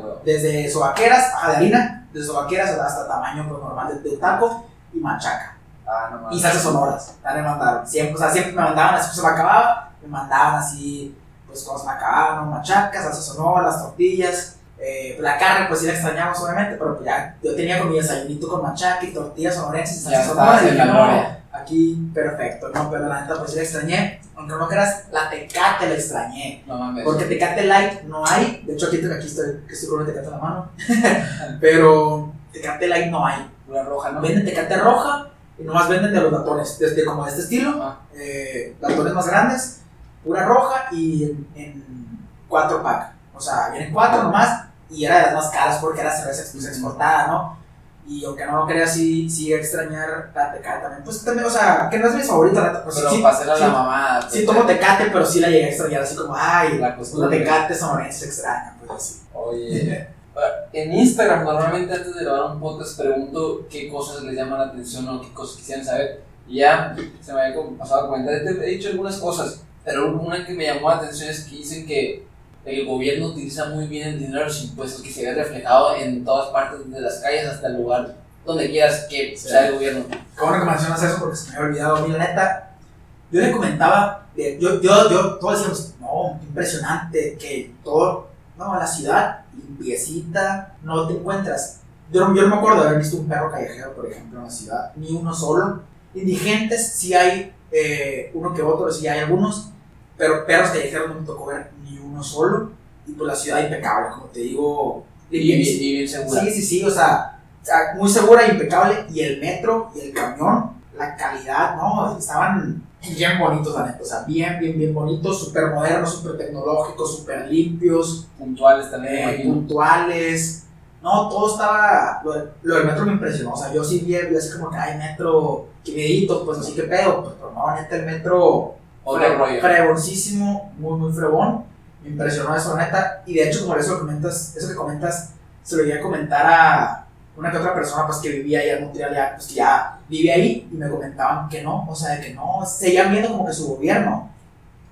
weón. desde sobaqueras, ajá, de harina, desde sobaqueras hasta tamaño pues, normal de, de taco y machaca. Ah, no mames. Y salsas sonoras, ya me mandaron. Siempre, o sea, siempre me mandaban así, pues se me acababa, me mandaban así, pues se me acababan, machacas, salsas sonoras, tortillas. Eh, la carne, pues sí la extrañamos obviamente, pero pues ya yo tenía con mi desayunito con machaca y tortillas sonorenses salsas sonoras. y la no, aquí perfecto, no, pero la neta pues sí la extrañé. Aunque no creas, la tecate la extrañé. No mames. Porque tecate light no hay. De hecho, aquí, aquí estoy, que estoy con una tecate en la mano. pero tecate light no hay. Pura roja, ¿no? Venden tecate roja y nomás venden de los latones, desde como de este estilo, Ah. eh, latones más grandes, pura roja y en, en cuatro pack. O sea, vienen cuatro nomás y era de las más caras porque era cerveza ex- exportada, ¿no? Y aunque no lo creas, sí, sí extrañar la tecate también. Pues también, o sea, que no es mi favorita, la neta, pues Pero sí, hacer a sí, la mamá. pues, sí tomo tecate, pero sí la llegué a extrañar, así como, ay, La la, costumbre. tecate sonorense extraña, pues así. Oye. En Instagram, normalmente antes de grabar un podcast, pregunto qué cosas les llaman la atención o qué cosas quisieran saber. Y ya se me había pasado a comentar. Te he dicho algunas cosas, pero una que me llamó la atención es que dicen que el gobierno utiliza muy bien el dinero de los impuestos, que se ve reflejado en todas partes, de las calles hasta el lugar donde quieras que Sí. sea el gobierno. Qué bueno que mencionas eso porque se me había olvidado. A mí, la neta, yo le comentaba, yo, yo, yo, todos decíamos, no, impresionante que todo, no, la ciudad, limpiecita, no te encuentras. Yo, no- yo no me acuerdo de haber visto un perro callejero, por ejemplo, en la ciudad, ni uno solo. Indigentes, sí hay eh, uno que otro, sí hay algunos, pero perros callejeros no me tocó ver ni uno solo. Y pues la ciudad impecable, como te digo, Y bien, y bien segura. Sí, sí, sí, o sea, muy segura impecable. Y el metro y el camión, la calidad, ¿no? Estaban bien bonitos, la neta. O sea, bien, bien, bien bonitos, súper modernos, súper tecnológicos, súper limpios, Puntuales también, eh, puntuales. No, todo estaba. Lo, lo del metro me impresionó. O sea, yo sí vi, así como que hay metro, que miedito, pues así que pedo. Pues, pero no, neta, el metro Otro rollo. Fregoncísimo, muy, muy fregón. Me impresionó eso, neta. Y de hecho, como eso comentas, eso que comentas, se lo iba a comentar a una que otra persona pues, que vivía allá en Montreal, ya, pues, que ya vive ahí, y me comentaban que no, o sea, de que no, seguían viendo como que su gobierno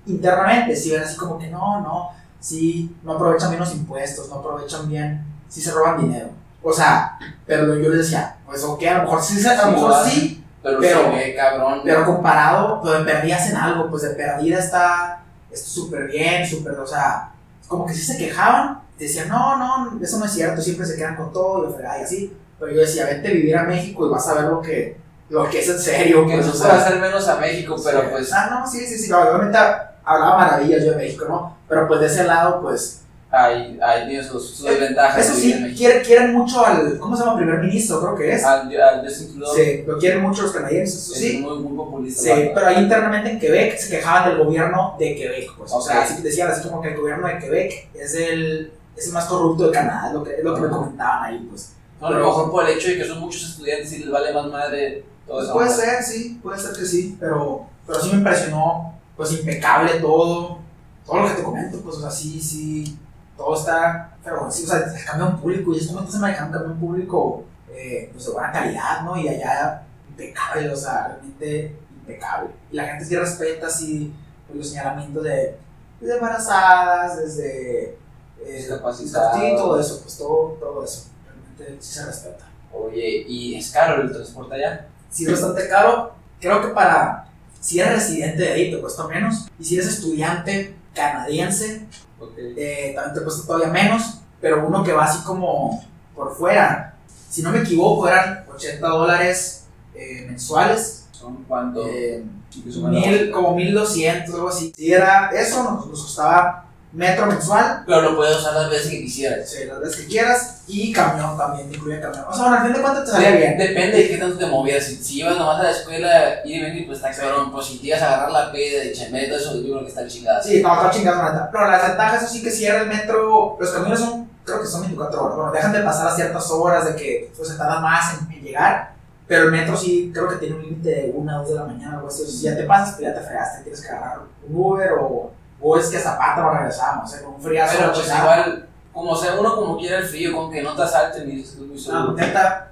internamente, si ven así como que no, no, sí, no aprovechan bien los impuestos, no aprovechan bien, sí se roban dinero. O sea, pero yo les decía, pues ok, a lo mejor sí, a lo mejor sí, Pero, pero- cabrón. pero comparado, pues de hacen algo, pues de perdida está súper bien, súper, o sea, como que sí se quejaban, decían, no, no, eso no es cierto, siempre se quedan con todo y y así, pero yo decía, vente a vivir a México y vas a ver lo que, lo que es en serio, que pues, no o sea, hacer menos a México, pero pues Ah, no, sí, sí, sí, obviamente hablaba maravillas yo de México, ¿no? Pero pues de ese lado, pues, ahí, ahí tiene sus, sus desventajas. eso vivir en sí, quieren, quieren mucho al, ¿cómo se llama? Primer ministro, creo que es. Al, al Justin Trudeau Sí, lo quieren mucho los canadienses, eso es sí. muy, muy populista. Sí, pero ahí internamente en Quebec se quejaban del gobierno de Quebec, pues. O sea, así que decían así como que el gobierno de Quebec es el, es el más corrupto de Canadá, es lo que, es lo que me comentaban ahí, pues. A lo mejor por el hecho de que son muchos estudiantes y les vale más madre eso. Puede ser, sí, puede ser que sí, pero, pero sí me impresionó, pues impecable todo, todo lo que te comento, pues, o sea, sí, sí, todo está, pero sí, o sea, el camión público, y es como se maneja un camión público, eh, pues de buena calidad, ¿no? Y allá impecable, o sea, realmente impecable. Y la gente sí respeta, así, pues, los señalamientos de, desde embarazadas, desde... Eh, Discapacitados. sí, todo eso, pues todo, todo eso, realmente sí se respeta Oye, ¿y es caro el transporte allá? Sí es bastante caro. Creo que para, si eres residente de ahí te cuesta menos. Y si eres estudiante canadiense, Ok. eh, también te cuesta todavía menos. Pero uno que va así como por fuera, si no me equivoco, eran 80 dólares eh, mensuales. ¿Son cuánto? Eh, mil, como 1200, algo así. Si era eso, nos, nos costaba metro mensual, Pero lo puedes usar las veces que quisieras. sí, las veces que quieras, y camión también, incluye camión. O sea, bueno, al fin de cuentas te salía bien. Depende de qué tanto te movías. Si, si ibas nomás a la escuela, ir y venir, pues está cabrón. Pues si te ibas a agarrar la peda de chambé, todo eso, yo creo que está chingada. Sí, no, está chingado, la neta. Pero las ventajas, eso sí que cierra el metro, los camiones son, creo que son 24 horas. Bueno, dejan de pasar a ciertas horas de que pues, se tardan más en, en llegar. Pero el metro sí creo que tiene un límite de 1 o 2 de la mañana, algo así. O sea, si ya te pasas, pues ya te fregaste, tienes que agarrar un Uber o, o es que a Zapata lo regresamos, o sea, con un friazo. Pero pues igual, como sea, uno como quiera el frío, con que no te asalten y es muy No, seguro. neta,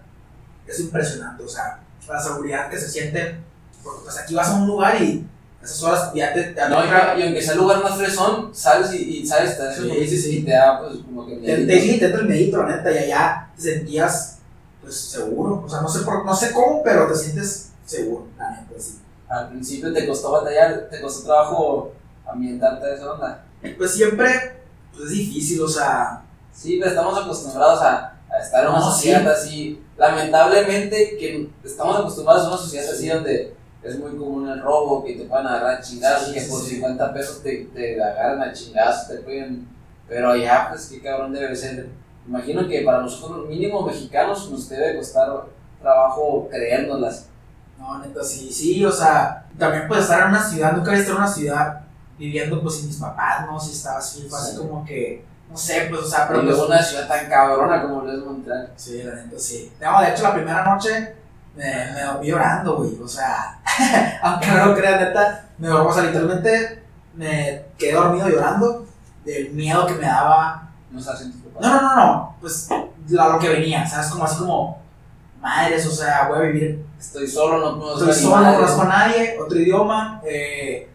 es impresionante, o sea, la seguridad que se siente. Porque pues aquí vas a un lugar y esas horas ya te. te- No, y, y aunque sea el lugar más fresón, sales y, y sales, te, Sí, sí, sí. y te da pues como que Te, te, te entra el medito, la neta, y allá te sentías pues seguro. O sea, no sé, por, no sé cómo, pero te sientes seguro, la neta, sí. Al principio te costó batallar, te costó trabajo ambientarte a esa onda. Pues siempre pues, es difícil, o sea, Sí, pero estamos acostumbrados a, a estar en una No, sociedad sí. así. Lamentablemente que estamos acostumbrados a una sociedad así donde es muy común el robo, que te pueden agarrar a chingazos, Sí, que por sí. 50 pesos te, te agarran a chingazos, te pueden... Pero allá, pues qué cabrón debe ser. Imagino que para nosotros, mínimo mexicanos, nos debe costar trabajo creérnoslas. no, neta, sí, sí, o sea, también puedes estar en una ciudad, nunca había estado en una ciudad viviendo pues sin mis papás, ¿no? Si estabas así, fue así Sí. como que, no sé, pues, o sea, pero pues, es una ciudad tan cabrona como lo es Montreal. Sí, la neta, sí. No, de hecho, la primera noche me, me dormí llorando, güey. O sea, aunque no lo creas, neta, me dormí, o sea, literalmente me quedé dormido llorando del miedo que me daba. No estás en tus papás. No, no, no, no, pues la- lo que venía, ¿sabes? Como así como, madres, o sea, voy a vivir. Estoy solo, no conozco Estoy a solo, no conozco a nadie, otro idioma, eh,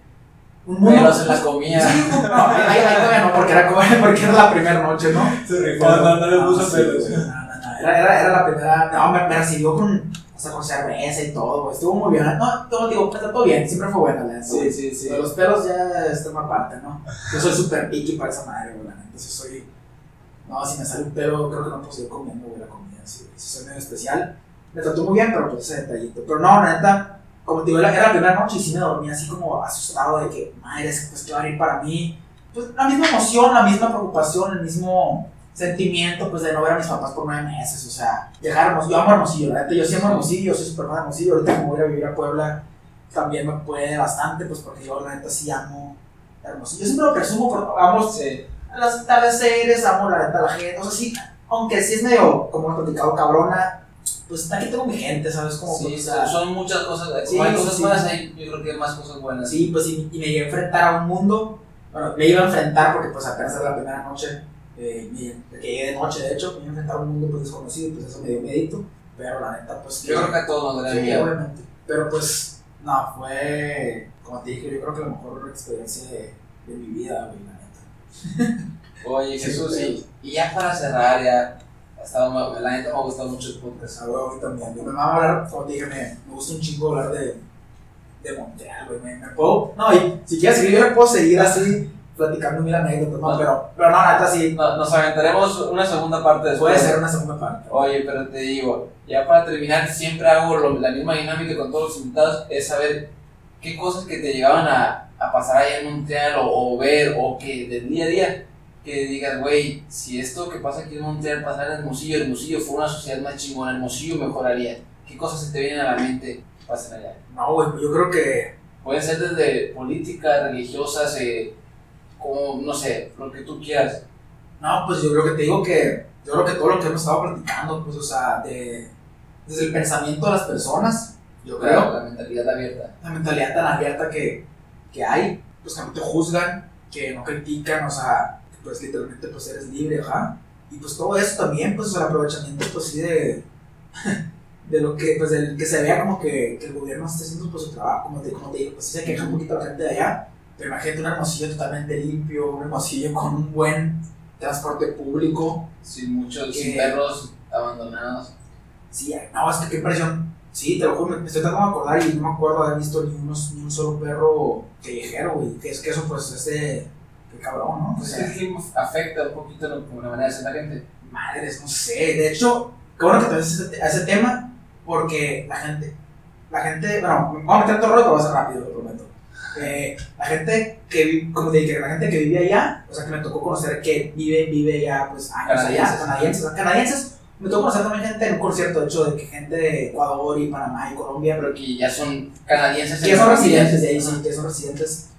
un mundo. Pelos en la comida. Sí, no, ahí, todavía no, porque era, porque era la primera noche, ¿no? Se rifó, no, no le puso sí, pelos. No, no, no, Era, era, era la primera. No, me, me recibió con, hasta con cerveza y todo, güey. Estuvo muy bien. No, todo, digo, pues, todo bien, siempre fue buena la Sí, sí, sí. Pero los pelos ya es tema aparte, ¿no? Yo soy súper picky para esa madre, güey. la neta, sí soy. No, si me sale un pelo, creo que no puedo seguir comiendo, güey, la comida. Sí, sí soy medio especial. Me trató muy bien, pero pues ese detallito. Pero no, la neta, como te digo, era la primera noche y sí me dormí así como asustado de que, madre, pues, ¿qué va a venir para mí? Pues la misma emoción, la misma preocupación, el mismo sentimiento, pues de no ver a mis papás por nueve meses. O sea, dejar Hermosillo. Yo amo Hermosillo, la neta, yo sí amo Hermosillo, soy súper fan de Hermosillo. Ahorita como voy a ir a vivir a Puebla, también me puede bastante, pues porque yo la neta sí amo Hermosillo. Yo siempre lo presumo, porque amo Sí. los atardeceres, amo la neta la gente, o sea, sí, aunque sí es medio, como he platicado, cabrona, pues aquí tengo mi gente, ¿sabes? Como, Sí, pues, o sea, son muchas cosas. Sí, hay cosas sí. buenas, hay, yo creo que hay más cosas buenas. sí, pues y, y me llegué a enfrentar a un mundo, bueno, me iba a enfrentar porque pues apenas era la primera noche, eh, me- que llegué de noche de hecho, me iba a enfrentar a un mundo pues desconocido, pues eso me dio medito, pero la neta pues... Yo creo que a todos nos Sí, obviamente, pero pues, no, fue, como te dije, yo creo que la mejor experiencia de, de mi vida, güey, la neta. Oye, Jesús, sí. y, y ya para cerrar, ya. La neta me ha gustado mucho el podcast. A huevo, a mí también. Yo me va a hablar, como te dije, me, me gusta un chingo hablar de, de Montreal, güey. Me, me puedo. No, y si quieres seguir, yo me puedo seguir así, platicando mil anécdotas, ¿no? Pero, pero no, neta, sí. No- Nos aventaremos una segunda parte después. Puede ser una segunda parte. Oye, pero te digo, ya para terminar, siempre hago lo- la misma dinámica con todos los invitados, es saber qué cosas que te llegaban a, a pasar allá en Montreal o, o ver, o que del día a día, que digas, güey, si esto que pasa aquí en Montreal pasara en Hermosillo, Hermosillo fue una sociedad más chingona, Hermosillo mejoraría. ¿Qué cosas se te vienen a la mente que pasen allá? No, güey, yo creo que. Pueden ser desde políticas, religiosas, eh, como, no sé, lo que tú quieras. No, pues yo creo que te digo que. Yo creo que todo lo que hemos estado platicando, pues, o sea, de, desde el pensamiento de las personas, yo creo. La mentalidad abierta. la mentalidad tan abierta que, que hay, pues que no te juzgan, que no critican, o sea, pues literalmente pues eres libre, ajá. Y pues todo eso también, pues el aprovechamiento pues sí de, de lo que, pues del que se vea como que, que el gobierno está haciendo pues su trabajo, como te, como te digo, pues sí se queja un poquito la gente de allá, pero imagínate un hermosillo totalmente limpio, un hermosillo con un buen transporte público, Sin muchos, sin perros abandonados. Sí, no, es que qué impresión. Sí, te lo juro, me, me estoy tratando de acordar y no me acuerdo haber visto ni, unos, ni un solo perro callejero, güey. Que es que eso, pues, es de. Qué cabrón, ¿no? O Pues sea, el clima afecta un poquito lo- como la manera de ser la gente. madres, no sé. De hecho, qué bueno que te ese, a ese tema, porque la gente. la gente, bueno, voy a meter todo el rollo, pero va a ser rápido, lo prometo. Eh, la gente que, como te dije, la gente que vive allá, o sea, que me tocó conocer que vive, vive ya, pues, años allá, Canadienses. canadienses, canadienses, me tocó conocer también gente en un concierto, de hecho, de que gente de Ecuador y Panamá y Colombia, pero que ya son canadienses. que son residentes de ahí, sí, que son residentes,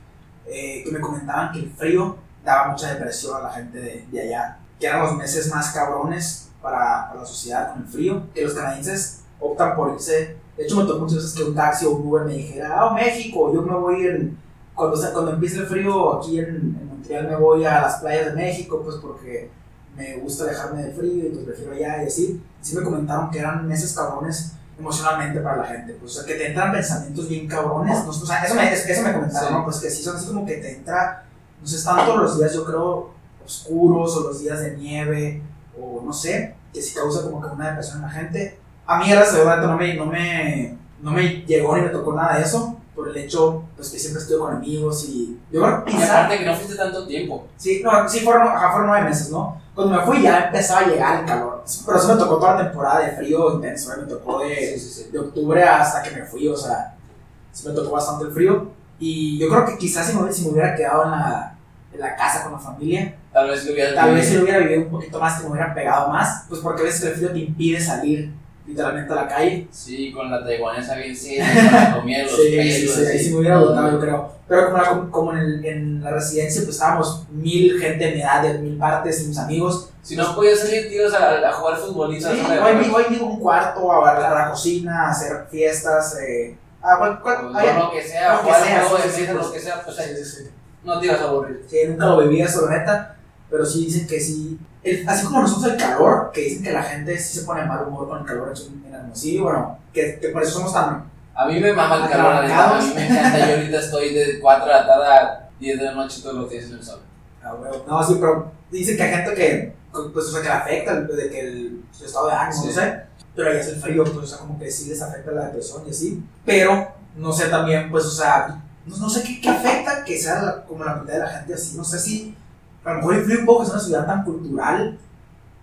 eh, que me comentaban que el frío daba mucha depresión a la gente de, de allá, que eran los meses más cabrones para, para la sociedad con el frío, que los canadienses optan por irse, de hecho me tocó muchas veces que un taxi o un Uber me dijera, ah, México, yo me voy en, cuando, cuando empiece el frío aquí en, en Montreal me voy a las playas de México, pues porque me gusta alejarme del frío y pues prefiero allá y así, sí me comentaron que eran meses cabrones emocionalmente para la gente, pues, o sea, que te entran pensamientos bien cabrones, no, o sea, eso me, eso me comentaron. ¿no? Pues que sí son así como que te entra, no sé, están todos los días, yo creo, oscuros o los días de nieve, o no sé, que sí causa como que una depresión en la gente. A mí, gracias a Dios, la neta, no me, no me, no me llegó ni me tocó nada de eso, por el hecho, pues que siempre estuve con amigos y yo creo aparte que no fuiste tanto tiempo. sí, no, sí fueron, ajá, fueron nueve meses, ¿no? Cuando me fui ya empezaba a llegar el calor, pero sí me tocó toda la temporada de frío intenso, ¿eh? me tocó de, Sí, sí, sí. de octubre hasta que me fui, o sea, sí me tocó bastante el frío. Y yo creo que quizás si me, si me hubiera quedado en la, en la casa con la familia, Tal vez lo hubiera tal vez si lo hubiera vivido un poquito más, que me hubiera pegado más, pues porque a veces el frío te impide salir literalmente a la calle. Sí, con la taiwanesa bien con la comida los Sí, sí, pelos. sí, ahí sí me hubiera gustado, yo creo. Pero como, la- como en, el- en la residencia, pues estábamos mil gente de mi edad, de mil partes, mis amigos. Si no podías salir, tíos, a, a jugar futbolito. Sí, hoy, en un cuarto, a, a la cocina, a hacer fiestas, eh, a cual- cual- Pues, lo que sea, jugar sea, juego sí, de sí, pues. lo que sea, pues Sí, ahí sí, sí. no te ibas a aburrir. Sí, nunca lo viví eso, la neta. Pero sí dicen que sí. El- así como nosotros el calor, que dicen que la gente sí se pone de mal humor con el calor en, Hermosillo. Bueno, que, que por eso somos tan. A mí me mama el calor, a mí me encanta. Yo ahorita estoy de 4 de la tarde a 10 de la noche todos los días en el sol. ah, bueno, No, sí, pero dicen que hay gente que. Pues, o sea, que le afecta, de que el, su estado de ánimo, Sí. no sé. Pero ahí es el frío, pues, o sea, como que sí les afecta la depresión y así. Pero, no sé también, pues, o sea, no, no sé qué, qué afecta que sea la- como la mitad de la gente así. No sé si. A lo mejor influye un poco que es una ciudad tan cultural.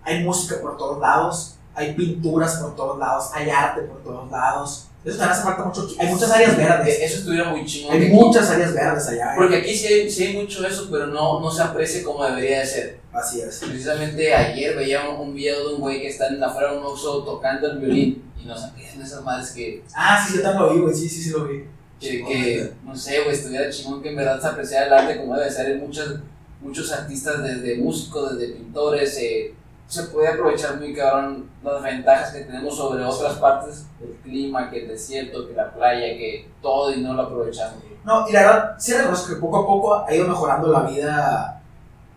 Hay música por todos lados, hay pinturas por todos lados, hay arte por todos lados. Eso también hace falta mucho. Hay muchas áreas verdes. Eso estuviera muy chingón. Hay aquí- muchas áreas verdes allá. ¿eh? Porque aquí sí hay, sí hay mucho eso, pero no, no se aprecia como debería de ser. Así es. Precisamente ayer veía un, un video de un güey que está en afuera de un oxo tocando el violín y nos aprecian esas madres que, Ah, sí, yo también lo vi, güey. Sí, sí, sí lo vi. que, que, no sé, güey, estuviera chingón que en verdad se apreciara el arte como debe ser. Hay muchos, muchos artistas, desde músicos, desde pintores, eh, se puede aprovechar muy cabrón las ventajas que tenemos sobre otras partes, el clima, que el desierto, que la playa, que todo y no lo aprovechamos. No, y la verdad, sí reconozco que poco a poco ha ido mejorando la vida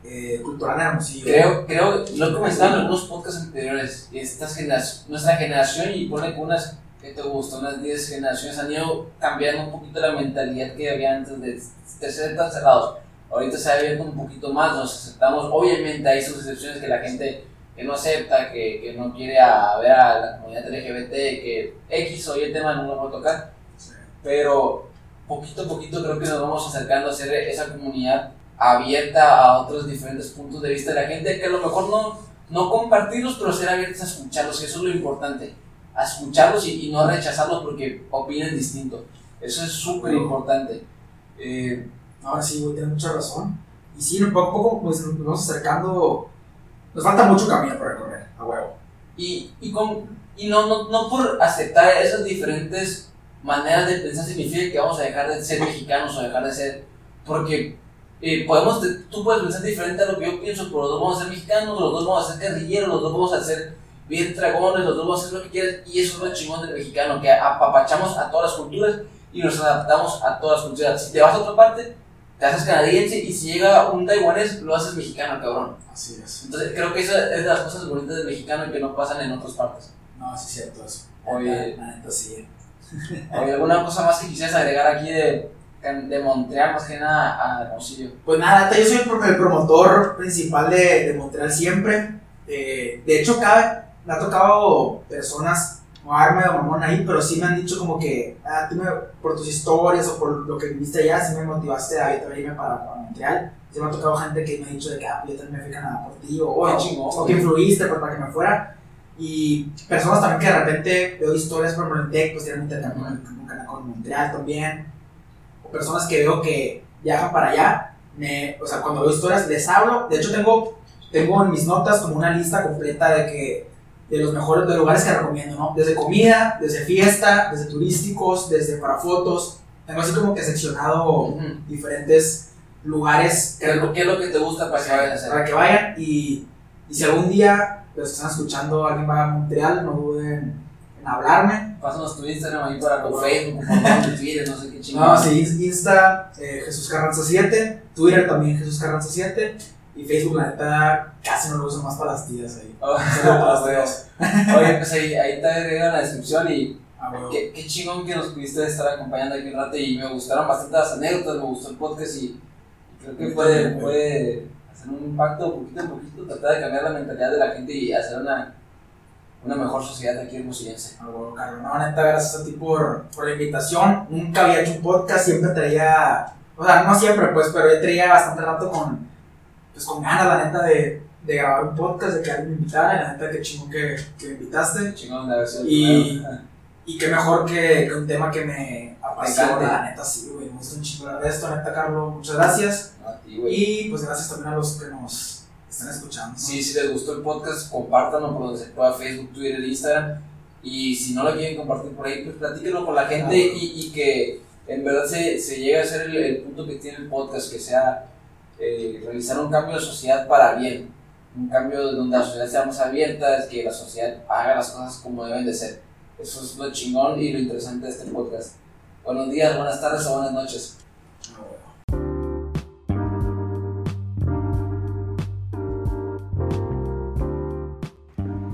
eh, cultural en Hermosillo. Creo, creo, lo he comentado en algunos podcasts anteriores, estas generaciones, nuestra generación y pone que unas, que te gustó, unas 10 generaciones han ido cambiando un poquito la mentalidad que había antes de, de ser tan cerrados. Ahorita se ha abierto un poquito más, nos aceptamos, obviamente hay sus excepciones que la gente que no acepta, que, que no quiere a ver a la comunidad LGBT, que X o Y el tema no lo va a tocar, pero poquito a poquito creo que nos vamos acercando a ser esa comunidad abierta a otros diferentes puntos de vista de la gente, que a lo mejor no, no compartirlos, pero ser abiertos a escucharlos, que eso es lo importante, a escucharlos y, y no rechazarlos porque opinen distinto. Eso es súper importante. Eh, Ahora sí, güey, tienes mucha razón. Y sí, poco a poco pues, nos vamos acercando. Nos falta mucho camino por recorrer, a huevo. y, y, con, y no, no, no por aceptar esas diferentes maneras de pensar significa que vamos a dejar de ser mexicanos o dejar de ser, porque eh, podemos, tú puedes pensar diferente a lo que yo pienso, pero los dos vamos a ser mexicanos, los dos vamos a ser guerrilleros, los dos vamos a ser bien dragones, los dos vamos a hacer lo que quieras, y eso es lo chingón del mexicano, que apapachamos a todas las culturas y nos adaptamos a todas las culturas. Si te vas a otra parte, te haces canadiense, y si llega un taiwanés, lo haces mexicano, cabrón. Así es. Entonces creo que esa es de las cosas bonitas del mexicano y que no pasan en otras partes. No, sí es cierto eso. Oye. Sí. ¿Hay alguna cosa más que quisieras agregar aquí de, de Montreal, más que nada a Hermosillo? Pues nada, yo soy el promotor principal de, de Montreal siempre. Eh, de hecho, cada, me ha tocado personas como arme o mamón ahí, pero sí me han dicho como que, ah, tú me, por tus historias o por lo que viviste allá, sí me motivaste a irme para, para Montreal. Sí me ha tocado gente que me ha dicho de que, ah, pues yo también me fui a Canadá por ti, o, Qué o- o que influiste pues, para que me fuera. Y personas también que de repente veo historias, por ejemplo, en Tech, pues tienen un intercambio con, con Montreal también. O personas que veo que viajan para allá. Me, o sea, cuando veo historias les hablo. De hecho, tengo, tengo en mis notas como una lista completa de que de los mejores de lugares que recomiendo, ¿no? Desde comida, desde fiesta, desde turísticos, desde para fotos. Tengo así como que seccionado diferentes lugares. ¿Qué, ¿Qué es lo que te gusta para que vayan a hacer? Para que vayan y, y si algún día los que están escuchando alguien va a Montreal, no duden en hablarme. Pásanos tu Instagram ahí para tu Facebook, tu Twitter, no sé qué chingón. No, sí, Insta, eh, Jesús Carranza 7, Twitter también Jesús Carranza 7 y Facebook, la neta, casi no lo uso más para las tías ahí. Oh, Solo para las tías. Oye, pues ahí, ahí te agregan la descripción y Ah, bueno. qué, qué chingón que nos pudiste estar acompañando aquí un rato y me gustaron bastante las anécdotas, me gustó el podcast y creo que puede, puede hacer un impacto poquito a poquito, tratar de cambiar la mentalidad de la gente y hacer una, una mejor sociedad aquí hermosillense. Ah, bueno, Carlos, no, neta, gracias a ti por, por la invitación. Nunca había hecho un podcast, siempre traía, o sea, no siempre pues, pero yo traía bastante rato con, pues con ganas, la neta, de, de grabar un podcast, de que alguien me invitara, y la neta, qué chingo que, que me invitaste. Chingón sido el Y- primero. Y qué mejor que, que un tema que me apasiona, la neta, sí, güey, me gusta un chingo hablar de esto, neta, Carlos, muchas gracias. A ti, güey. Y pues gracias también a los que nos están escuchando. ¿no? Sí, si les gustó el podcast, compártanlo por donde se pueda, Facebook, Twitter, Instagram. Y si no lo quieren compartir por ahí, pues platíquenlo con la gente Claro. y, y que en verdad se, se llegue a ser el, el punto que tiene el podcast, que sea eh, realizar un cambio de sociedad para bien. Un cambio donde la sociedad sea más abierta, es que la sociedad haga las cosas como deben de ser. Eso es lo chingón y lo interesante de este podcast. Buenos días, buenas tardes o buenas noches.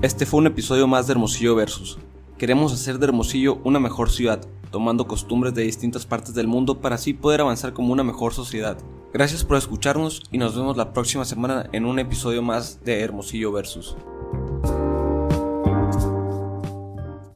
Este fue un episodio más de Hermosillo Versus. Queremos hacer de Hermosillo una mejor ciudad, tomando costumbres de distintas partes del mundo para así poder avanzar como una mejor sociedad. Gracias por escucharnos y nos vemos la próxima semana en un episodio más de Hermosillo Versus.